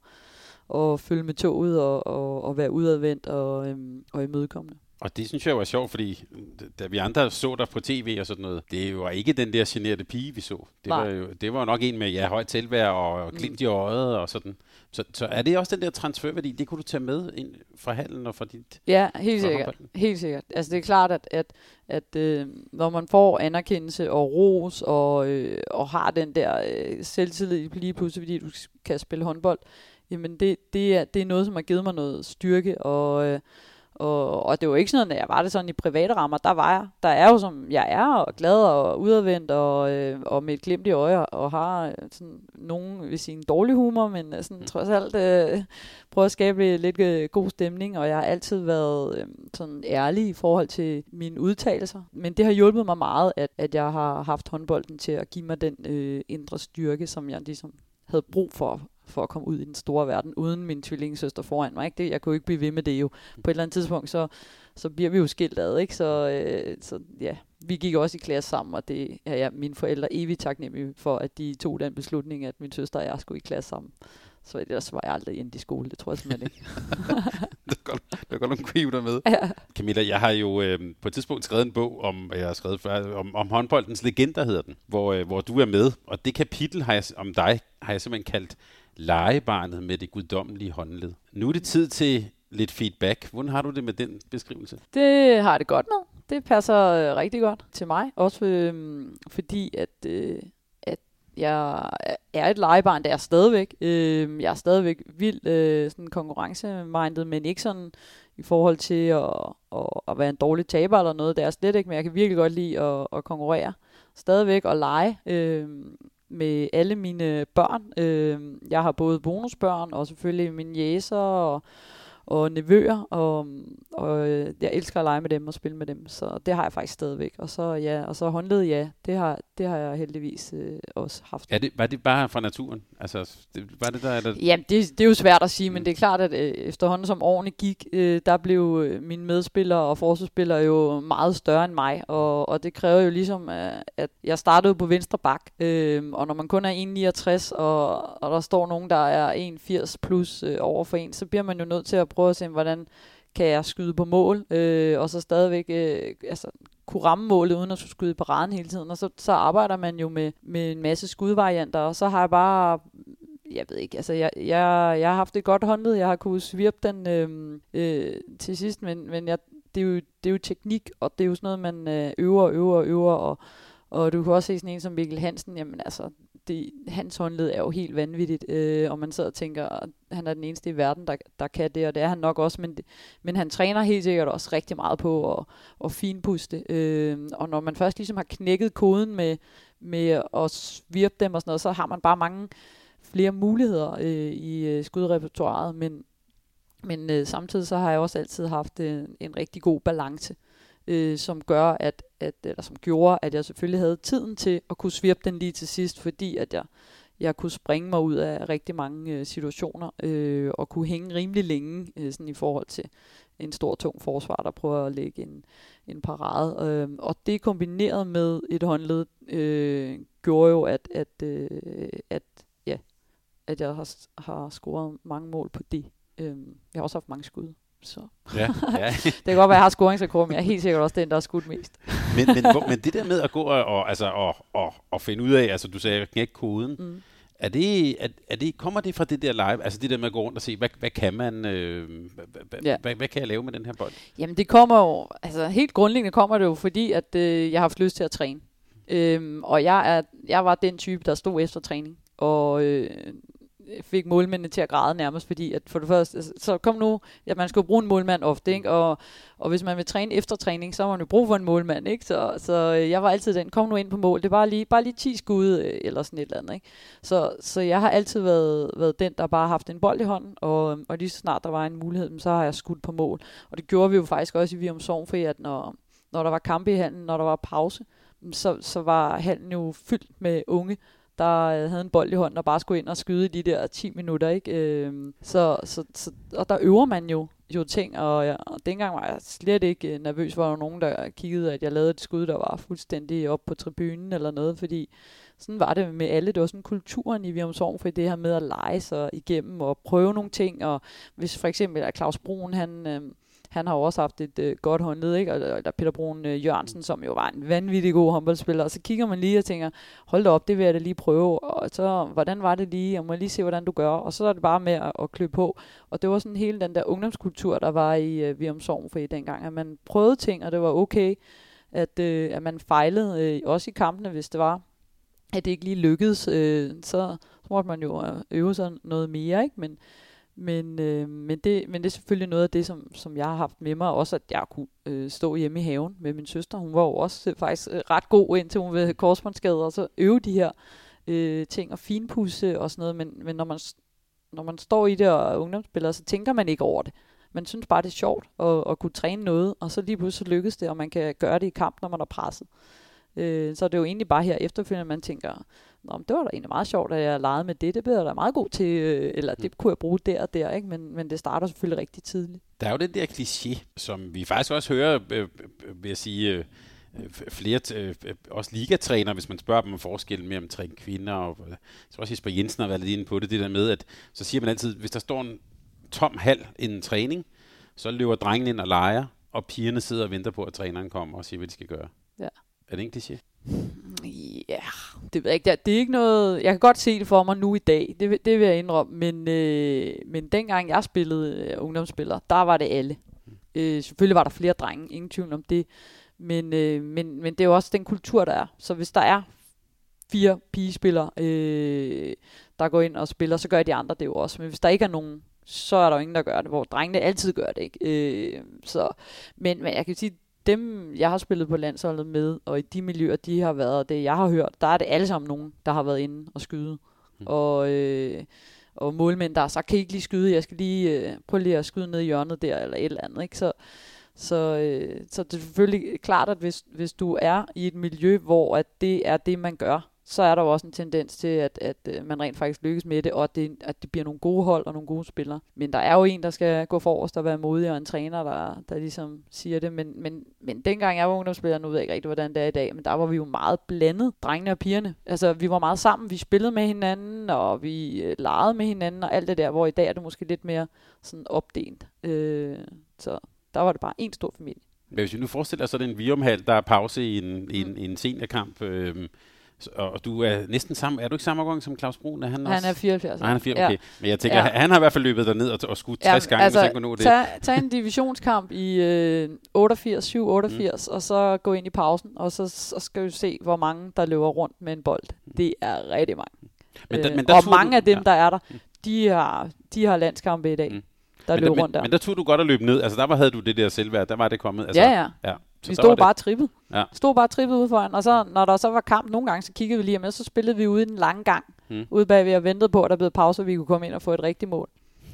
at følge med toget og, og, og være udadvendt og, øhm, og imødekommende. Og det synes jeg var sjovt, fordi da vi andre så dig på tv og sådan noget, det var ikke den der generede pige, vi så. Det, var, jo, det var nok en med ja, højt tilvær og glimt mm. i øjet og sådan. Så, så er det også den der transferværdi, det kunne du tage med ind fra handlen og fra dit... Ja, helt sikkert. Helt sikkert. Altså det er klart, at, at, at øh, når man får anerkendelse og ros og, øh, og har den der øh, selvtillid lige pludselig, fordi du kan spille håndbold, jamen det, det, er, det er noget, som har givet mig noget styrke og... Øh, og, og det var ikke sådan, at jeg var det sådan i private rammer. Der var jeg. Der er jo som jeg er, og glad og udadvendt, og, øh, og med et glimt i øje, og har øh, sådan nogen vil sige en dårlig humor, men øh, sådan, mm. trods alt øh, prøver at skabe lidt øh, god stemning, og jeg har altid været øh, sådan ærlig i forhold til mine udtalelser. Men det har hjulpet mig meget, at, at jeg har haft håndbolden til at give mig den øh, indre styrke, som jeg ligesom havde brug for for at komme ud i den store verden, uden min tvillingesøster foran mig. Ikke? Det, jeg kunne ikke blive ved med det jo. På et eller andet tidspunkt, så, så bliver vi jo skilt ad. Ikke? Så, øh, så ja, vi gik også i klasse sammen, og det er ja, mine forældre evigt taknemmelige for, at de tog den beslutning, at min søster og jeg skulle i klasse sammen. Så ellers var jeg aldrig inde i skole, det tror jeg simpelthen ikke. det er godt, det er godt nogle der med. Ja. Camilla, jeg har jo øh, på et tidspunkt skrevet en bog, om, jeg har skrevet før, om, om håndboldens legender hedder den, hvor, øh, hvor du er med. Og det kapitel har jeg, om dig har jeg simpelthen kaldt legebarnet med det guddommelige håndled. Nu er det tid til lidt feedback. Hvordan har du det med den beskrivelse? Det har det godt med. Det passer øh, rigtig godt til mig. Også øh, fordi, at, øh, at jeg er et legebarn, der er stadigvæk. Øh, jeg er stadigvæk vildt øh, sådan konkurrencemindet, men ikke sådan i forhold til at, at, at være en dårlig taber eller noget. Det er slet ikke, men jeg kan virkelig godt lide at, at konkurrere. Stadigvæk at lege. Øh, med alle mine børn. Øh, jeg har både bonusbørn og selvfølgelig mine jæser og, og nevøer, og, og øh, jeg elsker at lege med dem og spille med dem, så det har jeg faktisk stadigvæk. Og så ja, og så håndled, ja, det har, det har jeg heldigvis øh, også haft. Er det, var det bare fra naturen? Altså, det, var det der, eller? Jamen, det, det er jo svært at sige, mm. men det er klart, at øh, efterhånden som årene gik, øh, der blev øh, mine medspillere og forsvarsspillere jo meget større end mig, og, og det kræver jo ligesom, at, at jeg startede på venstre bak, øh, og når man kun er 1,69, og, og der står nogen, der er 1,80 plus øh, over for en, så bliver man jo nødt til at prøve at se, hvordan kan jeg skyde på mål, øh, og så stadigvæk øh, altså, kunne ramme målet, uden at skulle skyde på raden hele tiden. Og så, så arbejder man jo med, med en masse skudvarianter, og så har jeg bare jeg ved ikke, altså jeg, jeg, jeg har haft et godt håndled, jeg har kunnet svirpe den øh, øh, til sidst, men, men jeg, det, er jo, det er jo teknik, og det er jo sådan noget, man øh, øver og øver og øver, og, og du kan også se sådan en som Mikkel Hansen, jamen altså, det, hans håndled er jo helt vanvittigt, øh, og man sidder og tænker, at han er den eneste i verden, der, der kan det, og det er han nok også, men, men han træner helt sikkert også rigtig meget på at, at finpuste, øh, og når man først ligesom har knækket koden med, med at svirpe dem og sådan noget, så har man bare mange flere muligheder øh, i øh, skudrepertoireet, men, men øh, samtidig så har jeg også altid haft øh, en rigtig god balance. øh, Øh, som gør, at, at, eller som gjorde, at jeg selvfølgelig havde tiden til at kunne svirpe den lige til sidst, fordi at jeg, jeg kunne springe mig ud af rigtig mange øh, situationer, øh, og kunne hænge rimelig længe øh, sådan i forhold til en stor, tung forsvar, der prøver at lægge en, en parade. Øh, og det kombineret med et håndled, øh, gjorde jo, at, at, øh, at, ja, at jeg har, har scoret mange mål på det. Øh, jeg har også haft mange skud. Så. Ja, ja. det kan godt være, at jeg har scoringsrekord, men jeg er helt sikkert også den, der har skudt mest. men, men, hvor, men det der med at gå og, og, altså, og, og, og finde ud af, altså du sagde, knække koden, mm. Er det, er, er det, kommer det fra det der live, altså det der med at gå rundt og se, hvad, hvad kan man, øh, hvad, ja. hvad, hvad kan jeg lave med den her bold? Jamen det kommer jo, altså helt grundlæggende kommer det jo, fordi at øh, jeg har haft lyst til at træne. Øhm, og jeg, er, jeg var den type, der stod efter træning. Og øh, fik målmændene til at græde nærmest, fordi at for det første, altså, så kom nu, at man skulle bruge en målmand ofte, ikke? Og, og hvis man vil træne efter træning, så har man jo brug for en målmand, ikke? Så, så øh, jeg var altid den, kom nu ind på mål, det bare lige, bare lige 10 skud, øh, eller sådan et eller andet, ikke? Så, så jeg har altid været, været den, der bare har haft en bold i hånden, og, og lige så snart der var en mulighed, så har jeg skudt på mål. Og det gjorde vi jo faktisk også i Virum Sogn, for at når, når der var kampe i handen, når der var pause, så, så var hallen jo fyldt med unge, der øh, havde en bold i hånden og bare skulle ind og skyde i de der 10 minutter. Ikke? Øh, så, så, så, og der øver man jo jo ting, og, ja, og dengang var jeg slet ikke øh, nervøs, hvor der nogen, der kiggede, at jeg lavede et skud, der var fuldstændig op på tribunen eller noget, fordi sådan var det med alle. Det var sådan kulturen i Virumsovn, for det her med at lege sig igennem og prøve nogle ting, og hvis for eksempel Claus Brun, han... Øh, han har også haft et øh, godt håndled, ikke? Og, der Peter Brun øh, Jørgensen, som jo var en vanvittig god håndboldspiller. Og så kigger man lige og tænker, hold da op, det vil jeg da lige prøve. Og så, hvordan var det lige? Jeg må lige se, hvordan du gør. Og så er det bare med at, at klø på. Og det var sådan hele den der ungdomskultur, der var i øh, Virum Sogn for i dengang, at man prøvede ting, og det var okay, at, øh, at man fejlede, øh, også i kampene, hvis det var, at det ikke lige lykkedes, øh, så, så måtte man jo øh, øve sig noget mere, ikke? Men, men, øh, men, det, men det er selvfølgelig noget af det, som, som jeg har haft med mig. Også at jeg kunne øh, stå hjemme i haven med min søster. Hun var jo også øh, faktisk øh, ret god, indtil hun ved korsbåndsskade, og så øve de her øh, ting og finpudse og sådan noget. Men, men når, man, når man står i det og er ungdomsspiller, så tænker man ikke over det. Man synes bare, det er sjovt at, at kunne træne noget, og så lige pludselig lykkes det, og man kan gøre det i kamp, når man er presset. Øh, så det er jo egentlig bare her efterfølgende, man tænker, Nå, men det var da egentlig meget sjovt, at jeg legede med det. Det blev jeg da meget god til, øh, eller det mm. kunne jeg bruge der og der, ikke? Men, men det starter selvfølgelig rigtig tidligt. Der er jo den der kliché, som vi faktisk også hører, øh, øh vil jeg sige, øh, flere, øh, også ligatræner, hvis man spørger dem om forskellen mellem træne kvinder, og øh, så også Jesper Jensen har været lidt inde på det, det der med, at så siger man altid, hvis der står en tom hal i en træning, så løber drengen ind og leger, og pigerne sidder og venter på, at træneren kommer og siger, hvad de skal gøre. Ja. Er det en kliché? Ja, det ved jeg ikke. Det er ikke noget... Jeg kan godt se det for mig nu i dag. Det, det vil jeg indrømme. Men, øh, men dengang jeg spillede øh, ungdomsspiller, der var det alle. Øh, selvfølgelig var der flere drenge. Ingen tvivl om det. Men, øh, men, men det er jo også den kultur, der er. Så hvis der er fire pigespillere, øh, der går ind og spiller, så gør de andre det jo også. Men hvis der ikke er nogen, så er der jo ingen, der gør det, hvor drengene altid gør det. Ikke? Øh, så, men, men jeg kan sige, dem, jeg har spillet på landsholdet med, og i de miljøer, de har været, og det jeg har hørt, der er det alle sammen nogen, der har været inde og skyde. Mm. Og, øh, og målmænd, der har sagt, kan I ikke lige skyde, jeg skal lige øh, prøve lige at skyde ned i hjørnet der, eller et eller andet. Ikke? Så, så, øh, så det er selvfølgelig klart, at hvis, hvis du er i et miljø, hvor at det er det, man gør, så er der jo også en tendens til, at, at øh, man rent faktisk lykkes med det, og at det, at det bliver nogle gode hold og nogle gode spillere. Men der er jo en, der skal gå forrest og være modig, og en træner, der, der ligesom siger det. Men, men, men dengang jeg var ungdomsspiller, nu ved jeg ikke rigtig, hvordan det er i dag, men der var vi jo meget blandet, drengene og pigerne. Altså, vi var meget sammen, vi spillede med hinanden, og vi øh, legede med hinanden, og alt det der, hvor i dag er det måske lidt mere sådan opdelt. Øh, så der var det bare en stor familie. Men hvis vi nu forestiller os, så er en virumhal, der er pause i en, mm. en, en seniorkamp, øh, og du er næsten samme, er du ikke samme gang som Claus Brun? Er han, han er 74. Nej, han er 74, okay. Ja. Men jeg tænker, ja. han har i hvert fald løbet derned og, og skudt 60 ja, gange, altså, hvis han kunne nå det. Tag, tag en divisionskamp i øh, 88, 7, 88, mm. og så gå ind i pausen, og så, så skal du se, hvor mange, der løber rundt med en bold. Mm. Det er rigtig mange. Men da, øh, men der og mange du, af dem, ja. der er der, mm. de har, de har landskampe i dag. Mm der men, løb men, rundt der. Men der tog du godt at løbe ned. Altså der var, havde du det der selvværd. Der var det kommet. Altså, ja, ja. ja. Så vi stod bare trippet. Ja. Stod bare trippet ude foran, og så når der så var kamp nogle gange, så kiggede vi lige, og så spillede vi ude i den lange gang, hmm. ude bagved og ventede på, at der blev pause, og vi kunne komme ind og få et rigtigt mål.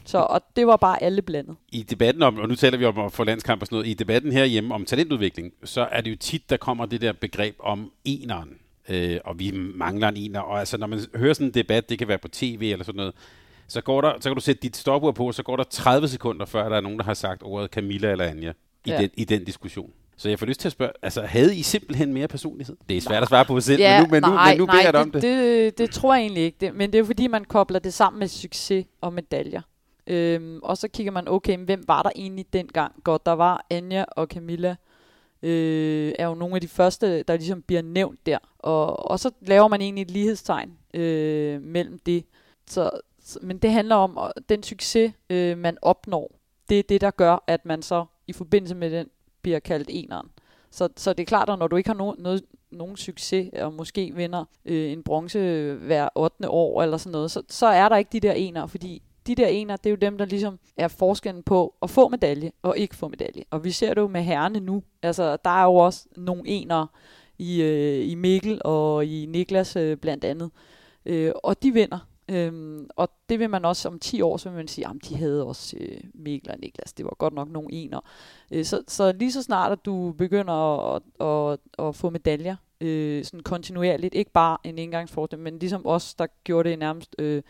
Så, og det var bare alle blandet. I debatten om, og nu taler vi om at få landskamp og sådan noget, i debatten herhjemme om talentudvikling, så er det jo tit, der kommer det der begreb om eneren. Øh, og vi mangler en ener. Og altså, når man hører sådan en debat, det kan være på tv eller sådan noget, så, går der, så kan du sætte dit stopur på, så går der 30 sekunder, før der er nogen, der har sagt ordet Camilla eller Anja i, ja. den, i den diskussion. Så jeg får lyst til at spørge, altså havde I simpelthen mere personlighed? Det er svært nej. at svare på selv, ja, men nu, men nu, nej, men nu beder jeg om det. det. Det tror jeg egentlig ikke, det, men det er jo fordi, man kobler det sammen med succes og medaljer. Øhm, og så kigger man, okay, hvem var der egentlig dengang? Godt, der var Anja og Camilla, øh, er jo nogle af de første, der ligesom bliver nævnt der. Og, og så laver man egentlig et lighedstegn øh, mellem det. Så, men det handler om at den succes, øh, man opnår. Det er det, der gør, at man så i forbindelse med den bliver kaldt eneren. Så, så det er klart, at når du ikke har no, noget, nogen succes, og måske vinder øh, en bronze hver 8. år eller sådan noget, så, så er der ikke de der ener, fordi de der ener, det er jo dem, der ligesom er forskellen på at få medalje og ikke få medalje. Og vi ser det jo med herrene nu. Altså, der er jo også nogle ener i, øh, i Mikkel og i Niklas øh, blandt andet. Øh, og de vinder. Øhm, og det vil man også om 10 år, så vil man sige, at de havde også øh, Mikkel og Niklas. Det var godt nok nogle ener. Øh, så, så lige så snart, at du begynder at, at, at, at få medaljer, øh, sådan kontinuerligt, ikke bare en engangsfordel, men ligesom os, der gjorde det nærmest øh,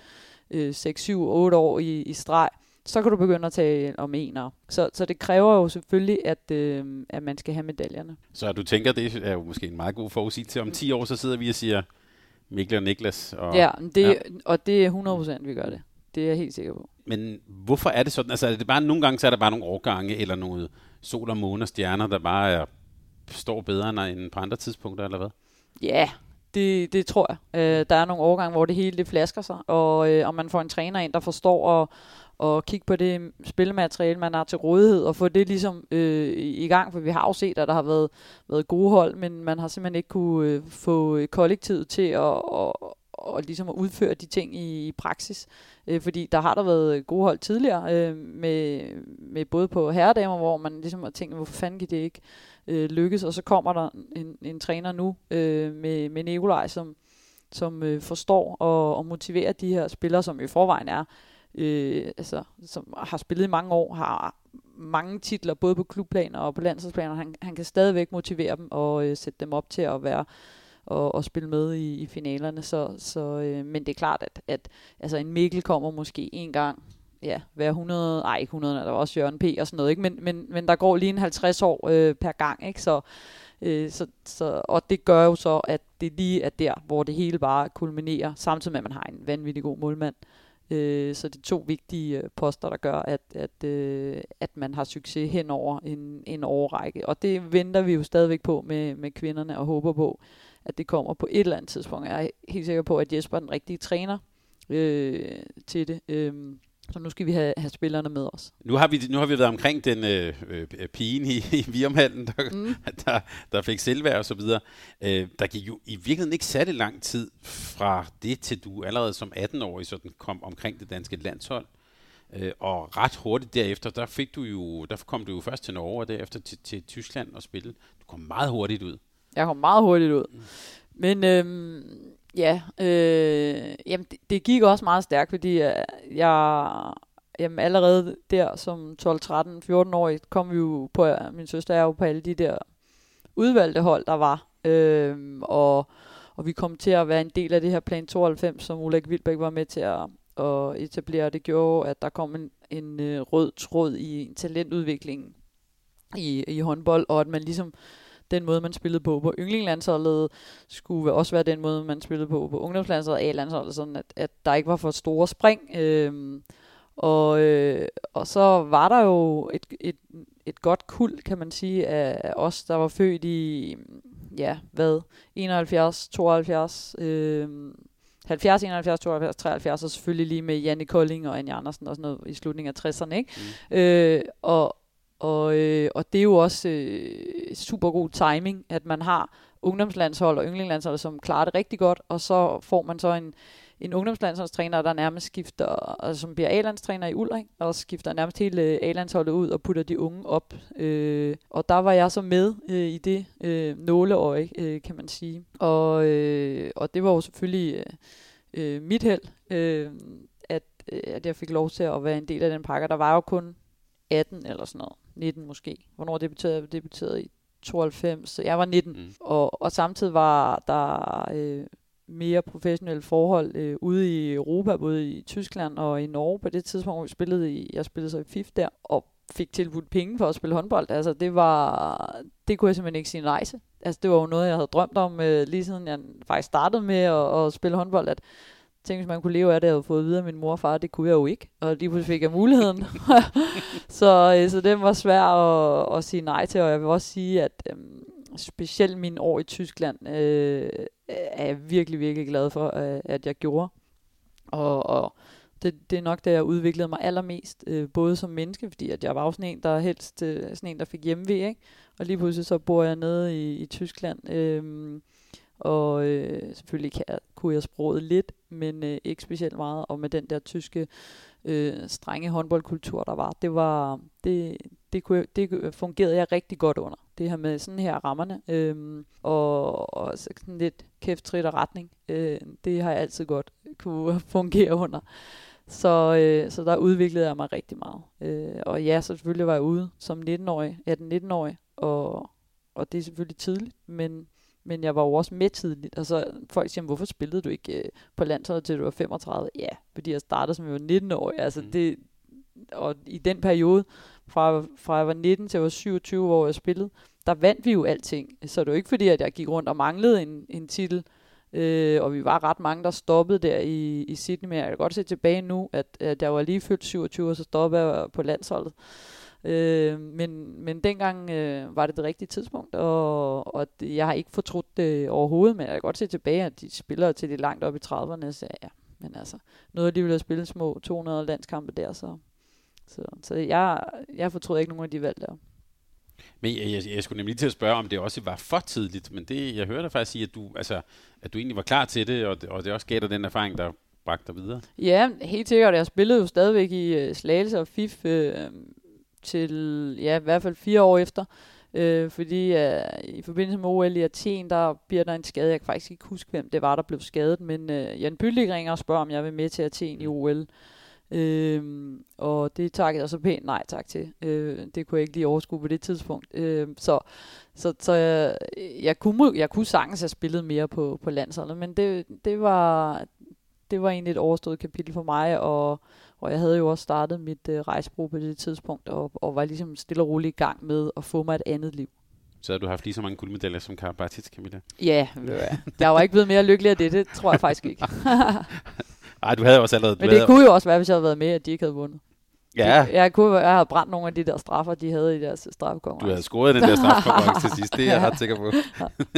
øh, 6, 7, 8 år i, i streg, så kan du begynde at tale om enere. Så, så det kræver jo selvfølgelig, at, øh, at man skal have medaljerne. Så du tænker, det er jo måske en meget god forudsigelse. Om 10 år, så sidder vi og siger Mikkel og Niklas. Og, ja, det, ja, og det er 100% vi gør det. Det er jeg helt sikker på. Men hvorfor er det sådan? Altså er det bare nogle gange, så er der bare nogle årgange, eller nogle sol og måne og stjerner, der bare er, står bedre end på andre tidspunkter, eller hvad? Ja, det, det tror jeg. Øh, der er nogle årgange, hvor det hele det flasker sig, og, øh, og man får en træner ind, der forstår at, og kigge på det spillemateriale, man har til rådighed, og få det ligesom øh, i gang, for vi har jo set, at der har været, været gode hold, men man har simpelthen ikke kunne øh, få øh, kollektivet til at, at, og ligesom at udføre de ting i, i praksis. Øh, fordi der har der været gode hold tidligere, øh, med, med både på herredamer, hvor man ligesom har tænkt, hvorfor fanden kan det ikke øh, lykkes, og så kommer der en, en træner nu øh, med, med Nikolaj, som, som øh, forstår og, og motiverer de her spillere, som i forvejen er, øh, altså, som har spillet i mange år, har mange titler, både på klubplaner og på landsholdsplaner. Han, han kan stadigvæk motivere dem og øh, sætte dem op til at være og, og spille med i, i finalerne. Så, så, øh, men det er klart, at, at altså en Mikkel kommer måske en gang ja, hver 100, ej ikke 100, der var også Jørgen P. og sådan noget, ikke? Men, men, men der går lige en 50 år øh, per gang, ikke? Så, øh, så, så, og det gør jo så, at det lige er der, hvor det hele bare kulminerer, samtidig med, at man har en vanvittig god målmand. Øh, Øh, så det er to vigtige øh, poster, der gør, at, at, øh, at man har succes hen over en, en årrække. Og det venter vi jo stadigvæk på med, med kvinderne og håber på, at det kommer på et eller andet tidspunkt. Jeg er helt sikker på, at Jesper er den rigtige træner øh, til det. Øh, så nu skal vi have, have spillerne med os. Nu har vi, nu har vi været omkring den øh, øh, pigen i, i Virmhallen, der, mm. der, der fik selvværd og så videre. Øh, der gik jo i virkeligheden ikke særlig lang tid fra det til du allerede som 18-årig sådan kom omkring det danske landshold. Øh, og ret hurtigt derefter, der fik du jo, der kom du jo først til Norge og derefter til, til Tyskland og spille. Du kom meget hurtigt ud. Jeg kom meget hurtigt ud. Mm. Men øhm, ja, øh, jamen det, det gik også meget stærkt, fordi jeg, jeg jamen allerede der som 12, 13, 14 år kom vi jo på, øh, min søster er jo på alle de der udvalgte hold, der var. Øh, og, og vi kom til at være en del af det her plan 92, som Ulrik Vildbæk var med til at, at etablere. Det gjorde, at der kom en, en øh, rød tråd i talentudviklingen i, i håndbold, og at man ligesom den måde, man spillede på på yndlinglandsholdet, skulle også være den måde, man spillede på på ungdomslandsholdet og A-landsholdet, sådan at, at der ikke var for store spring. Øhm, og, øh, og så var der jo et, et, et godt kul, kan man sige, af os, der var født i, ja, hvad, 71, 72, øh, 70, 71, 72, 73, og selvfølgelig lige med Janne Kolding og Anja Andersen og sådan noget i slutningen af 60'erne, ikke? Mm. Øh, og, og, øh, og det er jo også øh, super god timing, at man har ungdomslandshold og yndlinglandshold, som klarer det rigtig godt, og så får man så en, en ungdomslandsholdstræner, der nærmest skifter, altså som bliver A-landstræner i Ulrik, og skifter nærmest hele øh, A-landsholdet ud og putter de unge op. Øh, og der var jeg så med øh, i det øh, nåleøje, øh, kan man sige. Og, øh, og det var jo selvfølgelig øh, øh mit held, øh, at, øh, at jeg fik lov til at være en del af den pakke. Der var jo kun 18 eller sådan noget. 19 måske. Hvornår debuterede jeg? debuterede i 92, så jeg var 19. Mm. Og, og samtidig var der øh, mere professionelle forhold øh, ude i Europa, både i Tyskland og i Norge på det tidspunkt, hvor vi spillede i, jeg spillede så i FIF der, og fik tilbudt penge for at spille håndbold. Altså det var, det kunne jeg simpelthen ikke sige nej til. Altså det var jo noget, jeg havde drømt om, øh, lige siden jeg faktisk startede med at, at spille håndbold, at Tænk, hvis man kunne leve af det, jeg havde fået videre af min mor og far. Det kunne jeg jo ikke. Og lige pludselig fik jeg muligheden. så, øh, så det var svært at, at sige nej til. Og jeg vil også sige, at øh, specielt mine år i Tyskland øh, er jeg virkelig, virkelig glad for, øh, at jeg gjorde. Og, og det, det er nok, da jeg udviklede mig allermest, øh, både som menneske, fordi at jeg var jo sådan en, der helst øh, sådan en, der fik hjemmevæg, ikke? Og lige pludselig så bor jeg nede i, i Tyskland, øh, og øh, selvfølgelig kan jeg, kunne jeg sproget lidt, men øh, ikke specielt meget. Og med den der tyske øh, strenge håndboldkultur, der var, det var det, det, kunne, det fungerede jeg rigtig godt under. Det her med sådan her rammerne, øh, og, og sådan lidt kæft, trit og retning, øh, det har jeg altid godt kunne fungere under. Så, øh, så der udviklede jeg mig rigtig meget. Øh, og ja, så selvfølgelig var jeg ude som 19-årig, 18-19-årig, og, og det er selvfølgelig tidligt, men men jeg var jo også med tidligt. Altså, folk siger, hvorfor spillede du ikke øh, på landsholdet til du var 35? Ja, fordi jeg startede som jeg var 19 år. Altså, mm. det, og i den periode, fra, fra jeg var 19 til jeg var 27 hvor jeg spillede, der vandt vi jo alting. Så det var ikke fordi, at jeg gik rundt og manglede en, en titel. Øh, og vi var ret mange, der stoppede der i, i Sydney, men jeg kan godt se tilbage nu, at, at jeg var lige fyldt 27, og så stoppede jeg på landsholdet. Øh, men, men dengang øh, var det det rigtige tidspunkt, og, og det, jeg har ikke fortrudt det overhovedet, men jeg kan godt se tilbage, at de spiller til de langt op i 30'erne, så ja, men altså, noget ville have spillet små 200 landskampe der, så, så, så jeg, jeg fortrød ikke nogen af de valg der. Men jeg, jeg, jeg skulle nemlig til at spørge, om det også var for tidligt, men det, jeg hørte dig faktisk sige, at du, altså, at du egentlig var klar til det, og det, og det også gav dig den erfaring, der bragte dig videre. Ja, helt sikkert. Jeg spillede jo stadigvæk i uh, Slagelse og FIF uh, til, ja, i hvert fald fire år efter. Øh, fordi uh, i forbindelse med OL i Athen, der bliver der en skade. Jeg kan faktisk ikke huske, hvem det var, der blev skadet, men uh, Jan Byldig ringer og spørger, om jeg vil med til Athen i OL. Øhm, og det takkede jeg så pænt nej tak til. Øh, det kunne jeg ikke lige overskue på det tidspunkt. Øh, så så, så jeg, jeg, kunne, jeg kunne sagtens have spillet mere på, på landsholdet, men det, det, var, det var egentlig et overstået kapitel for mig, og, og jeg havde jo også startet mit øh, rejsebrug på det tidspunkt, og, og var ligesom stille og roligt i gang med at få mig et andet liv. Så har du haft lige så mange guldmedaljer som Karabatic, Camilla? Ja, jeg var ikke blevet mere lykkelig af det, det tror jeg faktisk ikke. Nej, du havde også allerede... Men det havde... kunne jo også være, hvis jeg havde været med, at de ikke havde vundet. Ja. Jeg, jeg, kunne, jeg havde brændt nogle af de der straffer, de havde i deres straffekonkurrence. Du havde scoret den der straffekonkurrence til sidst, det er jeg ret sikker på.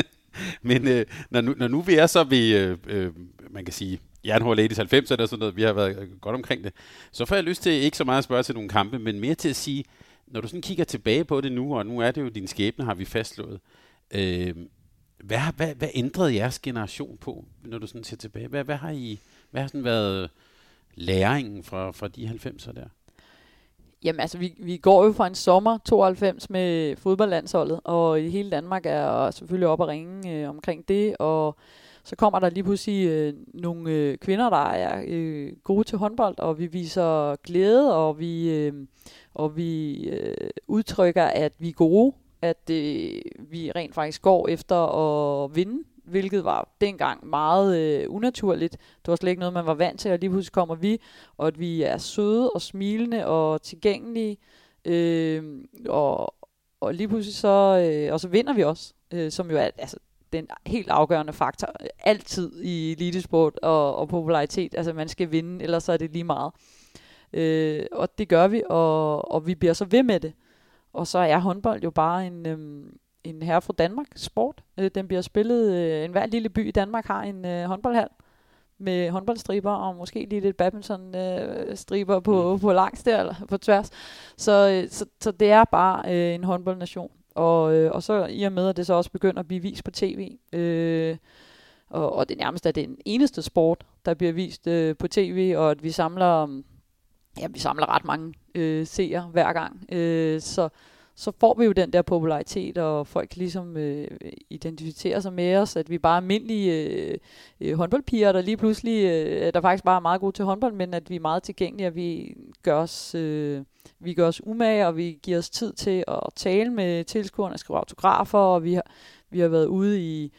Men øh, når, nu, når nu vi er så ved, øh, øh, man kan sige, Jernhår Ladies 90 eller sådan noget, vi har været godt omkring det, så får jeg lyst til ikke så meget at spørge til nogle kampe, men mere til at sige, når du sådan kigger tilbage på det nu, og nu er det jo din skæbne, har vi fastslået, øh, hvad, hvad, hvad ændrede jeres generation på, når du sådan ser tilbage? Hvad, hvad har I, hvad har sådan været læringen fra, fra de 90'er der? Jamen altså, vi, vi går jo fra en sommer 92 med fodboldlandsholdet, og hele Danmark er selvfølgelig op og ringe øh, omkring det, og så kommer der lige pludselig øh, nogle øh, kvinder, der er øh, gode til håndbold, og vi viser glæde, og vi, øh, og vi øh, udtrykker, at vi er gode, at øh, vi rent faktisk går efter at vinde hvilket var dengang meget øh, unaturligt. Det var slet ikke noget, man var vant til, og lige pludselig kommer vi, og at vi er søde og smilende og tilgængelige, øh, og, og lige pludselig så, øh, og så vinder vi også, øh, som jo er altså, den helt afgørende faktor altid i elitesport og, og popularitet. Altså man skal vinde, ellers så er det lige meget. Øh, og det gør vi, og, og vi bliver så ved med det. Og så er håndbold jo bare en, øhm, en herre fra Danmark sport. Øh, den bliver spillet, øh, en hver lille by i Danmark har en øh, håndboldhal med håndboldstriber og måske lige lidt badmintonstriber øh, på, mm. på langs der, eller på tværs. Så, øh, så, så det er bare øh, en håndboldnation. Og, øh, og så i og med, at det så også begynder at blive vist på tv, øh, og, og det nærmest er den eneste sport, der bliver vist øh, på tv, og at vi samler, ja, vi samler ret mange øh, seere hver gang. Øh, så, så får vi jo den der popularitet, og folk ligesom øh, identificerer sig med os, at vi bare er almindelige øh, øh, håndboldpiger, der lige pludselig, øh, der faktisk bare er meget gode til håndbold, men at vi er meget tilgængelige, og vi gør os, øh, vi gør os umage, og vi giver os tid til at tale med tilskuerne, skrive autografer, og vi har, vi har været ude i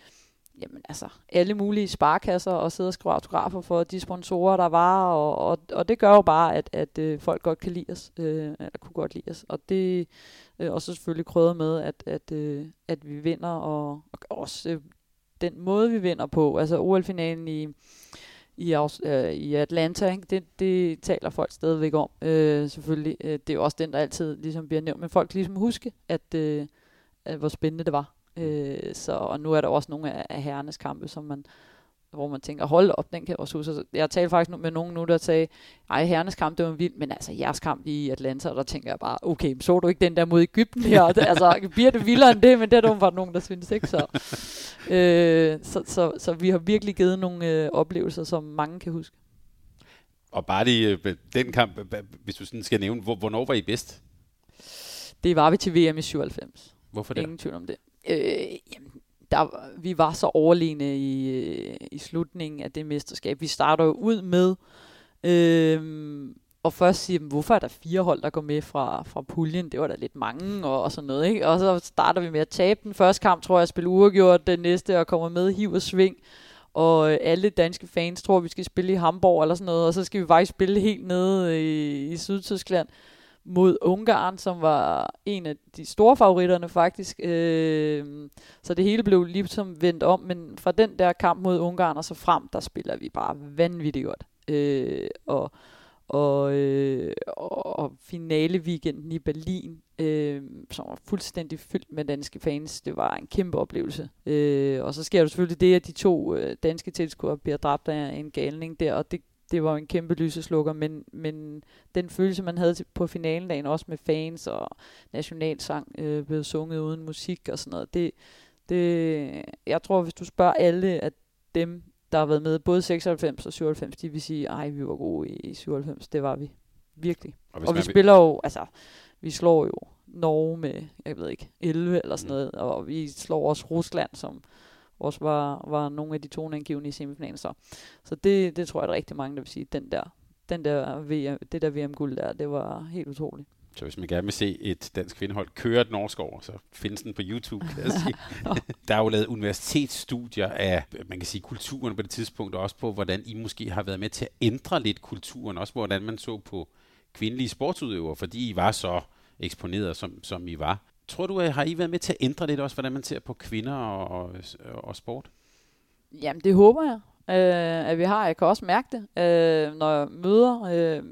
jamen, altså, alle mulige sparkasser og sidde og skrive autografer for de sponsorer, der var, og, og, og det gør jo bare, at, at øh, folk godt kan lide os, øh, eller kunne godt lide os, og det øh, og så selvfølgelig krydret med, at, at, øh, at vi vinder, og, og også øh, den måde, vi vinder på, altså OL-finalen i, i, øh, i Atlanta, ikke? Det, det taler folk stadigvæk om, øh, selvfølgelig. Øh, det er jo også den, der altid ligesom bliver nævnt, men folk ligesom huske, at, øh, at hvor spændende det var Øh, så, og nu er der også nogle af, af herrenes kampe, som man, hvor man tænker, hold op, den kan også huske. Jeg talte faktisk med nogen nu, der sagde, ej, herrenes kamp, det var vild, men altså jeres kamp i Atlanta, og der tænker jeg bare, okay, så du ikke den der mod Ægypten her? altså, bliver det vildere end det, men det er der var nogen, der synes ikke så. øh, så, så. Så vi har virkelig givet nogle øh, oplevelser, som mange kan huske. Og bare lige, øh, den kamp, hvis du sådan skal nævne, hvornår var I bedst? Det var vi til VM i 97. Hvorfor det? Ingen tvivl om det. Øh, jamen, der, vi var så overlegne i, øh, i slutningen af det mesterskab. Vi starter jo ud med øh, og først sige, hvorfor er der fire hold, der går med fra, fra puljen? Det var da lidt mange og, og sådan noget. Ikke? Og så starter vi med at tabe den første kamp, tror jeg, spille uafgjort den næste og kommer med hiv og sving. Og øh, alle danske fans tror, vi skal spille i Hamburg eller sådan noget, og så skal vi faktisk spille helt nede øh, i, i Sydtyskland mod Ungarn, som var en af de store favoritterne faktisk. Øh, så det hele blev ligesom vendt om, men fra den der kamp mod Ungarn og så frem, der spiller vi bare vanvittigt godt. Øh, og og, øh, og finale weekenden i Berlin, øh, som var fuldstændig fyldt med danske fans. Det var en kæmpe oplevelse. Øh, og så sker der selvfølgelig det, at de to øh, danske tilskuere bliver dræbt af en galning der, og det det var jo en kæmpe lyseslukker, men, men den følelse, man havde på finalen dagen, også med fans og nationalsang øh, blev sunget uden musik og sådan noget, det, det, jeg tror, hvis du spørger alle af dem, der har været med, både 96 og 97, de vil sige, ej, vi var gode i 97, det var vi. Virkelig. Og, og vi spiller jo, altså, vi slår jo Norge med, jeg ved ikke, 11 eller sådan mm. noget, og vi slår også Rusland, som også var, var nogle af de toneangivende i semifinalen. Så, så det, det tror jeg, at rigtig mange, der vil sige, den der, den der VM, det der VM-guld der, det var helt utroligt. Så hvis man gerne vil se et dansk kvindehold køre et norsk over, så findes den på YouTube, kan jeg sige. der er jo lavet universitetsstudier af, man kan sige, kulturen på det tidspunkt, og også på, hvordan I måske har været med til at ændre lidt kulturen, også hvordan man så på kvindelige sportsudøvere, fordi I var så eksponeret, som, som I var. Tror du, at har I været med til at ændre lidt også, hvordan man ser på kvinder og, og, og sport? Jamen, det håber jeg, øh, at vi har. Jeg kan også mærke det, øh, når jeg møder øh,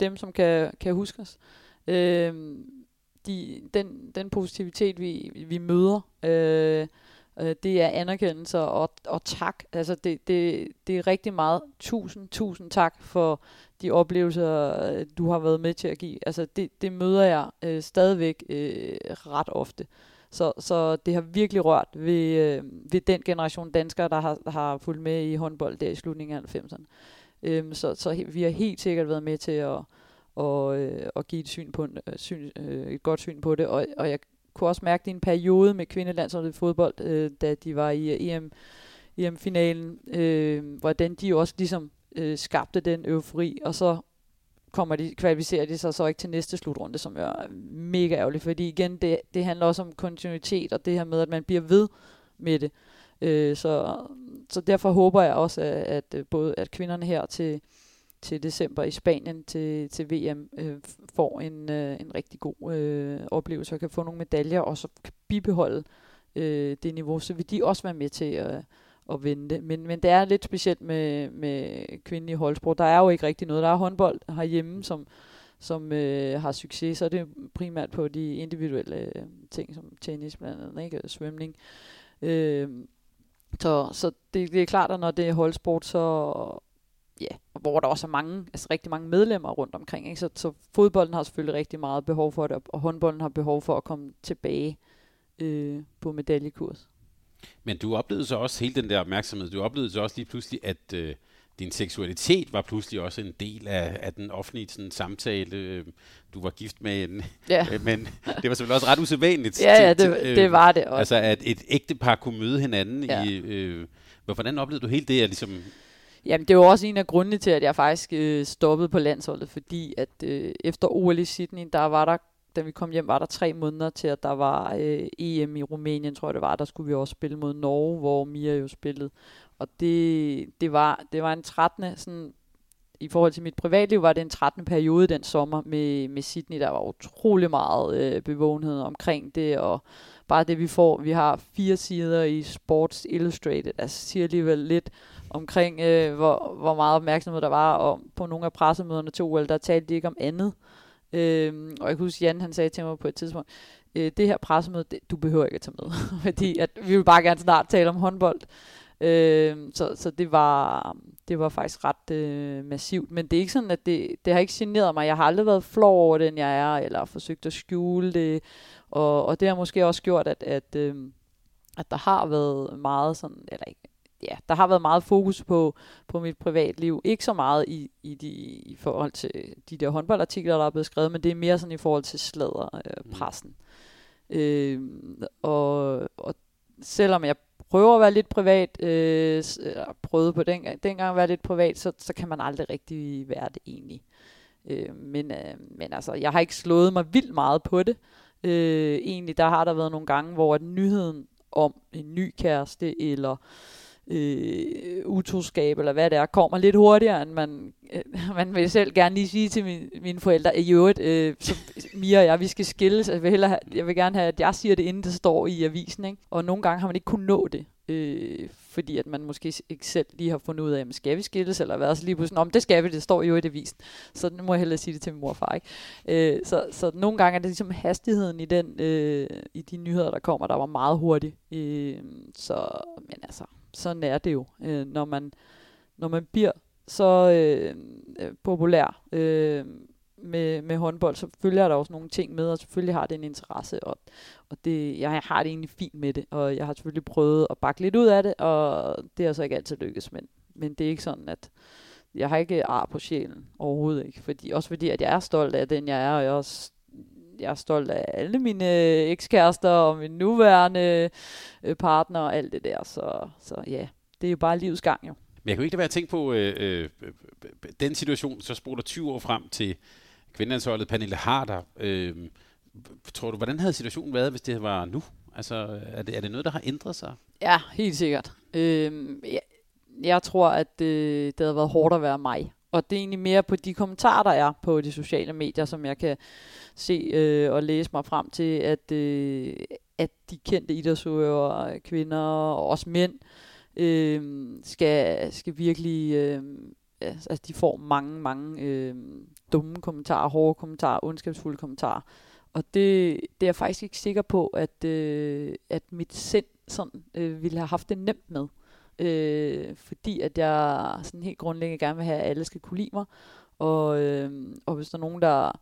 dem, som kan, kan huske os. Øh, de, den, den positivitet, vi, vi møder, øh, øh, det er anerkendelse og, og tak. Altså, det, det, det er rigtig meget. Tusind, tusind tak for de oplevelser, du har været med til at give. Altså det, det møder jeg øh, stadigvæk øh, ret ofte. Så, så det har virkelig rørt ved, øh, ved den generation danskere, der har, der har fulgt med i håndbold der i slutningen af 90'erne. Øhm, så, så vi har helt sikkert været med til at, og, øh, at give et, syn på, en, øh, syn, øh, et godt syn på det. Og, og jeg kunne også mærke det i en periode med kvindelandsholdet i fodbold, øh, da de var i øh, EM, EM-finalen, øh, hvordan de også ligesom øh, skabte den eufori, og så kommer de, kvalificerer de sig så ikke til næste slutrunde, som er mega ærgerligt, fordi igen, det, det handler også om kontinuitet, og det her med, at man bliver ved med det. Øh, så, så derfor håber jeg også, at, at øh, både at kvinderne her til, til december i Spanien til, til VM øh, får en, øh, en rigtig god øh, oplevelse og kan få nogle medaljer, og så kan bibeholde øh, det niveau, så vil de også være med til at, at vente. Men, men det er lidt specielt med, med kvindelige holdsport. Der er jo ikke rigtig noget. Der er håndbold herhjemme, som, som øh, har succes, så er det primært på de individuelle øh, ting, som tennis blandt andet, ikke? svømning. Øh, så så det, det er klart, at når det er holdsport, så ja, hvor der også er mange, altså rigtig mange medlemmer rundt omkring, ikke? Så, så fodbolden har selvfølgelig rigtig meget behov for det, og håndbolden har behov for at komme tilbage øh, på medaljekurs. Men du oplevede så også hele den der opmærksomhed, du oplevede så også lige pludselig, at øh, din seksualitet var pludselig også en del af, af den offentlige sådan, samtale. Du var gift med en, ja. men det var selvfølgelig også ret usædvanligt. ja, ja, det, øh, det var det også. Altså, at et ægtepar kunne møde hinanden ja. i... Øh, hvordan oplevede du hele det? At ligesom Jamen, det var også en af grundene til, at jeg faktisk øh, stoppede på landsholdet, fordi at øh, efter OL i Sydney, der var der da vi kom hjem, var der tre måneder til, at der var øh, EM i Rumænien, tror jeg det var. Der skulle vi også spille mod Norge, hvor Mia jo spillede. Og det, det, var, det var en 13. Sådan, i forhold til mit privatliv var det en 13. periode den sommer med, med Sydney. Der var utrolig meget øh, bevågenhed omkring det, og bare det vi får, vi har fire sider i Sports Illustrated, altså siger alligevel lidt omkring, øh, hvor, hvor meget opmærksomhed der var, og på nogle af pressemøderne til OL, der talte de ikke om andet. Øhm, og jeg kan huske, Jan han sagde til mig på et tidspunkt, øh, det her pressemøde, det, du behøver ikke at tage med, fordi at vi vil bare gerne snart tale om håndbold. Øh, så, så det var det var faktisk ret øh, massivt, men det er ikke sådan, at det, det har ikke generet mig. Jeg har aldrig været flov over den, jeg er, eller forsøgt at skjule det, og, og det har måske også gjort, at, at, øh, at der har været meget sådan, eller ikke, ja, der har været meget fokus på, på mit privatliv. Ikke så meget i, i, de, i forhold til de der håndboldartikler, der er blevet skrevet, men det er mere sådan i forhold til sladder, øh, pressen. Mm. Øh, og, og selvom jeg prøver at være lidt privat, øh, prøvede på den, dengang at være lidt privat, så, så kan man aldrig rigtig være det egentlig. Øh, men, øh, men altså, jeg har ikke slået mig vildt meget på det. Øh, egentlig, der har der været nogle gange, hvor at nyheden om en ny kæreste, eller øh, Øh, utroskab, eller hvad det er, kommer lidt hurtigere, end man, øh, man vil selv gerne lige sige til min, mine forældre, i øvrigt, øh, så Mia og jeg, vi skal skilles, jeg vil, hellere have, jeg vil gerne have, at jeg siger det, inden det står i avisen, ikke? og nogle gange har man ikke kunnet nå det, øh, fordi at man måske ikke selv lige har fundet ud af, skal vi skilles, eller hvad, så lige pludselig, om det skal vi, det står jo i avisen, så nu må jeg hellere sige det til min mor og far, ikke? Øh, så, så nogle gange er det ligesom hastigheden i, den, øh, i de nyheder, der kommer, der var meget hurtig, øh, så, men altså, sådan er det jo, øh, når, man, når man bliver så øh, øh populær øh, med, med håndbold, så følger der også nogle ting med, og selvfølgelig har det en interesse, og, og det, jeg har det egentlig fint med det, og jeg har selvfølgelig prøvet at bakke lidt ud af det, og det har så ikke altid lykkes, men, men det er ikke sådan, at jeg har ikke ar på sjælen overhovedet ikke, fordi, også fordi, at jeg er stolt af den, jeg er, og jeg er også jeg er stolt af alle mine ekskærester og min nuværende øh, partner og alt det der. Så, så ja, det er jo bare livets gang jo. Men jeg kan ikke lade være at tænke på øh, øh, den situation, så spoler 20 år frem til kvindelandsholdet Pernille Harder. Øh, tror du, hvordan havde situationen været, hvis det var nu? Altså, er det, er det noget, der har ændret sig? Ja, helt sikkert. Øh, jeg, jeg tror, at øh, det havde været hårdt at være mig. Og det er egentlig mere på de kommentarer, der er på de sociale medier, som jeg kan se øh, og læse mig frem til, at, øh, at de kendte idrætsudøvere, kvinder og også mænd, øh, skal, skal virkelig... Øh, altså, altså de får mange, mange øh, dumme kommentarer, hårde kommentarer, ondskabsfulde kommentarer. Og det, det er jeg faktisk ikke sikker på, at, øh, at mit sind sådan, øh, ville have haft det nemt med. Øh, fordi at jeg sådan helt grundlæggende gerne vil have, at alle skal kunne lide mig. Og, øh, og hvis der er nogen, der,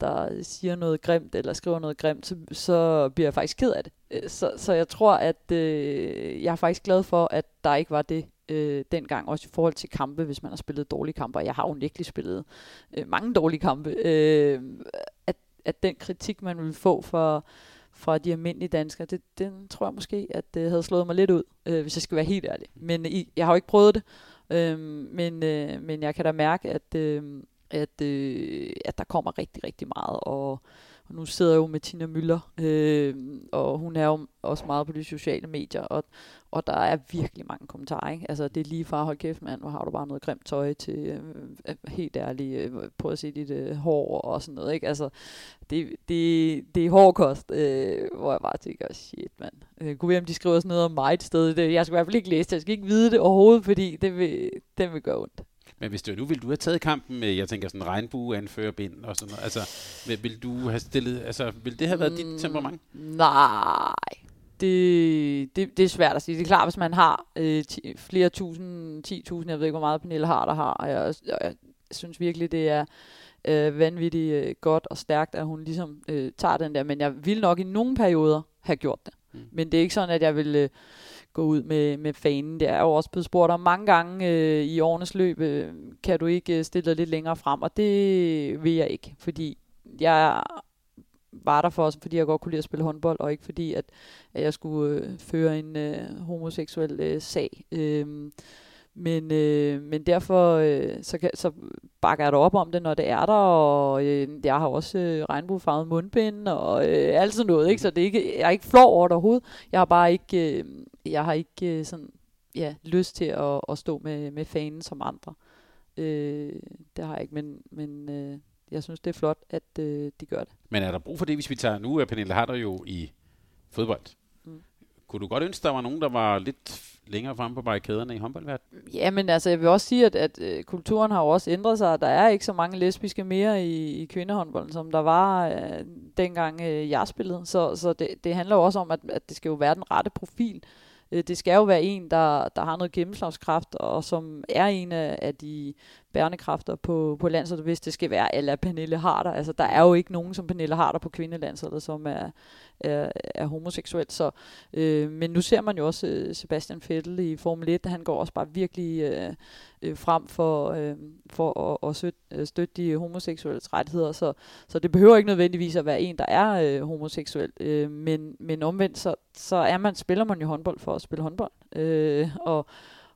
der siger noget grimt, eller skriver noget grimt, så, så bliver jeg faktisk ked af det. Øh, så, så jeg tror, at øh, jeg er faktisk glad for, at der ikke var det øh, dengang, også i forhold til kampe, hvis man har spillet dårlige kampe, og jeg har unægteligt spillet øh, mange dårlige kampe, øh, at, at den kritik, man vil få for fra de almindelige danskere, det, den tror jeg måske, at det havde slået mig lidt ud, øh, hvis jeg skal være helt ærlig. Men i, jeg har jo ikke prøvet det, øh, men, øh, men jeg kan da mærke, at, øh, at, øh, at der kommer rigtig, rigtig meget, og og nu sidder jeg jo med Tina Møller, øh, og hun er jo også meget på de sociale medier, og, og der er virkelig mange kommentarer. Ikke? Altså, det er lige fra, hold kæft mand, hvor har du bare noget grimt tøj til, øh, øh helt ærligt, øh, prøv at se dit øh, hår og sådan noget. Ikke? Altså, det, det, det er hårdkost, øh, hvor jeg bare tænker, shit mand. Øh, kunne vi om de skriver sådan noget om mig et sted. Det, jeg skal i hvert fald ikke læse det, jeg skal ikke vide det overhovedet, fordi det vil, det vil gøre ondt. Men hvis det nu, ville du have taget kampen med, jeg tænker sådan regnbue-anførerbind og sådan noget, altså, vil du have stillet, altså, vil det have været mm, dit temperament? Nej, det, det, det er svært at sige. Det er klart, hvis man har øh, ti, flere tusind, 10.000, jeg ved ikke, hvor meget Pernille har, der har, og jeg, jeg, jeg synes virkelig, det er øh, vanvittigt øh, godt og stærkt, at hun ligesom øh, tager den der, men jeg vil nok i nogle perioder have gjort det. Mm. Men det er ikke sådan, at jeg vil... Øh, gå ud med, med fanen. Det er jo også blevet spurgt om mange gange øh, i årenes løb, øh, kan du ikke øh, stille dig lidt længere frem, og det vil jeg ikke, fordi jeg var der for os, fordi jeg godt kunne lide at spille håndbold, og ikke fordi, at, at jeg skulle øh, føre en øh, homoseksuel øh, sag. Øh, men, øh, men derfor øh, så, kan, så bakker jeg da op om det, når det er der, og øh, jeg har også øh, regnbuefarvet mundbind og øh, alt sådan noget, ikke? så det er ikke, jeg er ikke flov over det overhovedet. Jeg har bare ikke, øh, jeg har ikke øh, sådan, ja, lyst til at, at stå med, med fanen som andre. Øh, det har jeg ikke, men, men øh, jeg synes, det er flot, at øh, de gør det. Men er der brug for det, hvis vi tager, nu er Pernille Harder jo i fodbold. Mm. Kunne du godt ønske, der var nogen, der var lidt længere frem på barrikaderne i håndboldverdenen? Ja, men altså, jeg vil også sige, at, at øh, kulturen har jo også ændret sig. Der er ikke så mange lesbiske mere i, i kvindehåndbolden, som der var øh, dengang øh, jeg spillede. Så, så det, det handler jo også om, at, at det skal jo være den rette profil. Øh, Øh, det skal jo være en, der, der har noget gennemslagskraft, og som er en af, af de bærende kræfter på, på landsholdet, hvis det skal være eller Pernille Harder. Altså, der er jo ikke nogen som Pernille Harder på kvindelandsholdet, som er, er, er homoseksuel. Så, øh, men nu ser man jo også øh, Sebastian Vettel i Formel 1, han går også bare virkelig øh, øh, frem for, øh, for at, at støtte, øh, støtte de homoseksuelle rettigheder. Så, så det behøver ikke nødvendigvis at være en, der er øh, homoseksuel, øh, men, men omvendt, så, så er man, spiller man jo håndbold for at spille håndbold. Øh, og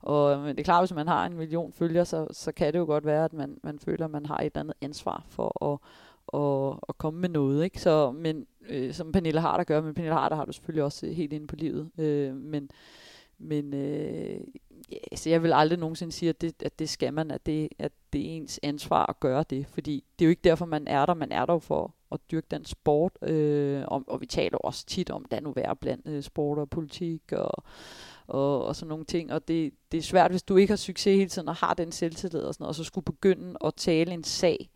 og øh, men det er klart, hvis man har en million følgere, så, så kan det jo godt være, at man, man føler, at man har et eller andet ansvar for at, at, at komme med noget. Ikke? Så, men øh, som Pernille Harder gør, men Pernille Harder har du selvfølgelig også øh, helt inde på livet. Øh, men men øh, ja, så jeg vil aldrig nogensinde sige, at det, at det skal man, at det, at det er ens ansvar at gøre det. Fordi det er jo ikke derfor, man er der. Man er der jo for at dyrke den sport. Øh, og, og vi taler også tit om, der nu være blandt øh, sport og politik og og, og sådan nogle ting. Og det, det er svært, hvis du ikke har succes hele tiden og har den selvtillid og sådan noget, og så skulle begynde at tale en sag,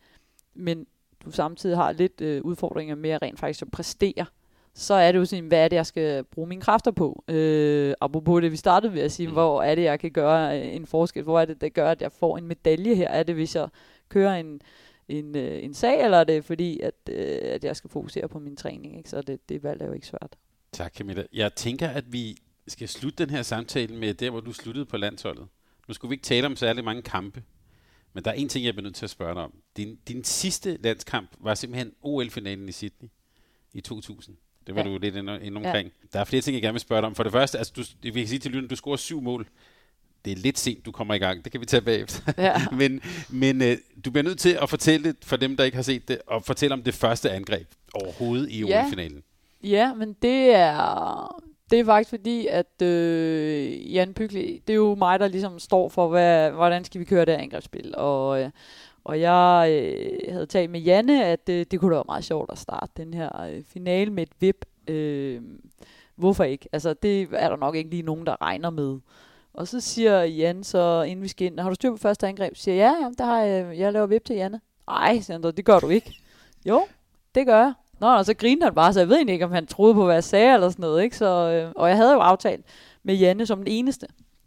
men du samtidig har lidt øh, udfordringer med at rent faktisk at præstere, så er det jo sådan, hvad er det, jeg skal bruge mine kræfter på? Øh, apropos det, vi startede ved at sige, mm. hvor er det, jeg kan gøre øh, en forskel? Hvor er det, der gør, at jeg får en medalje her? Er det, hvis jeg kører en, en, øh, en sag, eller er det fordi, at, øh, at jeg skal fokusere på min træning? Ikke? Så det, det valg er jo ikke svært. Tak Camilla. Jeg tænker, at vi skal slutte den her samtale med der, hvor du sluttede på landsholdet. Nu skulle vi ikke tale om særlig mange kampe, men der er en ting, jeg bliver nødt til at spørge dig om. Din, din sidste landskamp var simpelthen OL-finalen i Sydney i 2000. Det var ja. du lidt inde, inde omkring. Ja. Der er flere ting, jeg gerne vil spørge dig om. For det første, altså, du, vi kan sige til lyden, du scorer syv mål. Det er lidt sent, du kommer i gang. Det kan vi tage bagefter. Ja. men men øh, du bliver nødt til at fortælle det for dem, der ikke har set det, og fortælle om det første angreb overhovedet i ja. OL-finalen. Ja, men det er, det er faktisk fordi, at øh, Jan Bygli, det er jo mig, der ligesom står for, hvad, hvordan skal vi køre det angrebsspil. Og, øh, og jeg øh, havde talt med Janne, at øh, det kunne da være meget sjovt at starte den her øh, finale med et vip. Øh, hvorfor ikke? Altså, det er der nok ikke lige nogen, der regner med. Og så siger Jan så, inden vi skal ind, har du styr på første angreb? Siger jeg, ja, ja, der har jeg, jeg laver vip til Janne. Nej, siger han, det gør du ikke. Jo, det gør jeg. Nå, og så grinede han bare, så jeg ved ikke, om han troede på, hvad jeg sagde eller sådan noget. Ikke? Så, øh, og jeg havde jo aftalt med Janne som den eneste,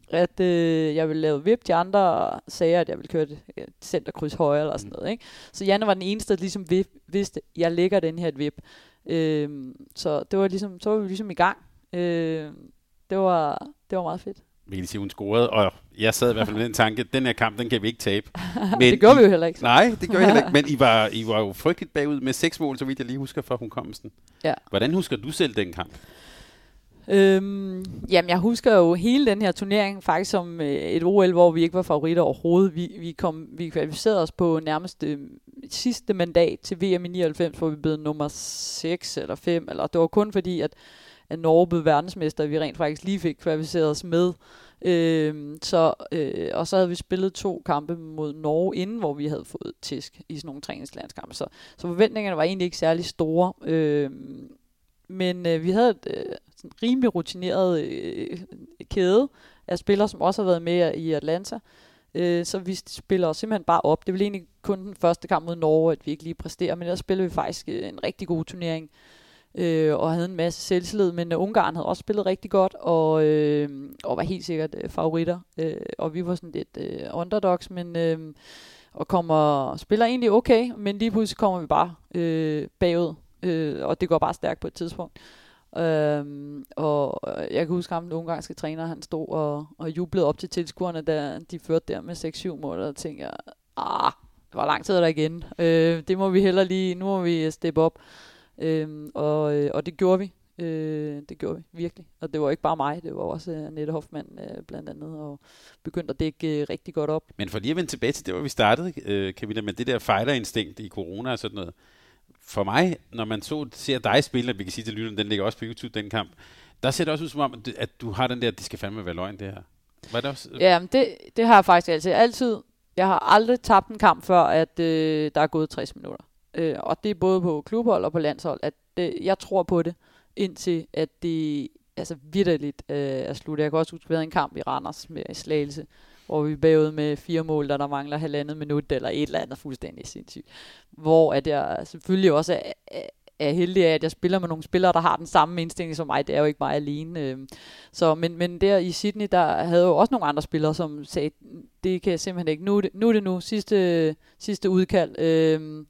at øh, jeg ville lave vip. De andre sagde, at jeg ville køre et øh, centerkryds højre eller sådan noget. Ikke? Så Janne var den eneste, der ligesom vidste, at jeg lægger den her et vip. Øh, så det var ligesom, så var vi ligesom i gang. Øh, det, var, det var meget fedt. Mikkel sige, hun scorede, og jeg sad i hvert fald med den tanke, den her kamp, den kan vi ikke tabe. Men det gør vi jo heller ikke. Nej, det gør vi heller ikke, men I var, I var jo frygteligt bagud med seks mål, så vidt jeg lige husker fra hukommelsen. Ja. Hvordan husker du selv den kamp? Øhm, jamen, jeg husker jo hele den her turnering faktisk som øh, et OL, hvor vi ikke var favoritter overhovedet. Vi, vi, kom, vi kvalificerede os på nærmest øh, sidste mandat til VM i 99, hvor vi blev nummer 6 eller 5. Eller, det var kun fordi, at at Norge blev verdensmester, vi rent faktisk lige fik kvalificeret os med. Øh, så, øh, og så havde vi spillet to kampe mod Norge inden, hvor vi havde fået tisk i sådan nogle træningslandskampe. Så, så forventningerne var egentlig ikke særlig store. Øh, men øh, vi havde et øh, sådan rimelig rutineret øh, kæde af spillere, som også har været med i Atlanta. Øh, så vi spiller os simpelthen bare op. Det var egentlig kun den første kamp mod Norge, at vi ikke lige præsterer, men der spiller vi faktisk øh, en rigtig god turnering øh, øh, og havde en masse selvtillid, men øh, Ungarn havde også spillet rigtig godt, og, øh, og var helt sikkert øh, favoritter, øh, og vi var sådan lidt øh, underdogs, men øh, og kommer spiller egentlig okay, men lige pludselig kommer vi bare øh, bagud, øh, og det går bare stærkt på et tidspunkt. Øhm, og øh, jeg kan huske ham, den ungarske træner, han stod og, og jublede op til tilskuerne, da de førte der med 6-7 mål, og tænkte jeg, ah, det var lang tid der igen. Øh, det må vi heller lige, nu må vi steppe op. Øhm, og, øh, og det gjorde vi. Øh, det gjorde vi virkelig. Og det var ikke bare mig, det var også uh, Annette Hoffmann uh, blandt andet, og begyndte at dække uh, rigtig godt op. Men for lige at vende tilbage til det, hvor vi startede, uh, Camilla, med det der fighter-instinkt i corona og sådan noget. For mig, når man så, ser dig spille, vi kan sige til lytteren, den ligger også på YouTube, den kamp, der ser det også ud som om, at du har den der, det skal fandme være løgn, det her. Var det også? Ja, men det, det har jeg faktisk altid. Altid. Jeg har aldrig tabt en kamp før, at øh, der er gået 60 minutter øh, og det er både på klubhold og på landshold, at det, jeg tror på det, indtil at det altså vidderligt øh, er slut. Jeg kan også huske, at vi havde en kamp i Randers med i Slagelse, hvor vi bagud med fire mål, der der mangler halvandet minut, eller et eller andet fuldstændig sindssygt. Hvor at jeg selvfølgelig også er, er, er heldig af, at jeg spiller med nogle spillere, der har den samme indstilling som mig. Det er jo ikke mig alene. Øh. Så, men, men der i Sydney, der havde jo også nogle andre spillere, som sagde, det kan jeg simpelthen ikke. Nu er det nu, er det nu sidste, sidste udkald. Øh,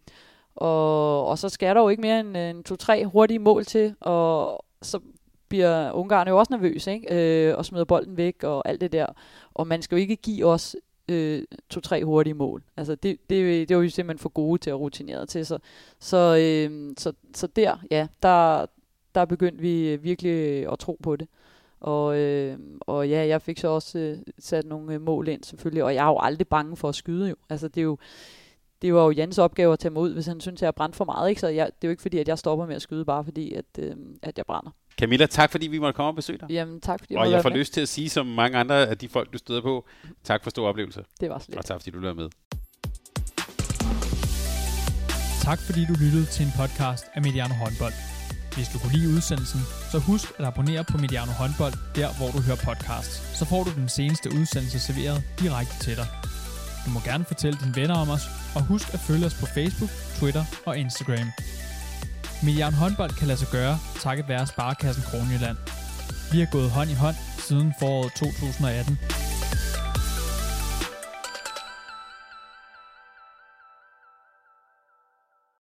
og, og så skal der jo ikke mere end, øh, end to-tre hurtige mål til, og så bliver Ungarn jo også nervøs, ikke? Øh, og smider bolden væk og alt det der. Og man skal jo ikke give os øh, to-tre hurtige mål. Altså det, det, det var jo simpelthen for gode til at rutinere til. Så, så, øh, så, så der, ja, der, der begyndte vi øh, virkelig øh, at tro på det. Og, øh, og ja, jeg fik så også øh, sat nogle øh, mål ind selvfølgelig, og jeg er jo aldrig bange for at skyde jo. Altså det er jo, det var jo Jans opgave at tage mig ud, hvis han synes, jeg har brændt for meget. Ikke? Så jeg, det er jo ikke fordi, at jeg stopper med at skyde, bare fordi, at, øh, at jeg brænder. Camilla, tak fordi vi måtte komme og besøge dig. Jamen, tak fordi jeg Og jeg får lyst til at sige, som mange andre af de folk, du støder på, tak for stor oplevelse. Det var slet. Og tak fordi du lød med. Tak fordi du lyttede til en podcast af Mediano Håndbold. Hvis du kunne lide udsendelsen, så husk at abonnere på Mediano Håndbold, der hvor du hører podcasts. Så får du den seneste udsendelse serveret direkte til dig. Du må gerne fortælle dine venner om os, og husk at følge os på Facebook, Twitter og Instagram. Milliard håndbold kan lade sig gøre, takket være Sparkassen Kronjylland. Vi har gået hånd i hånd siden foråret 2018.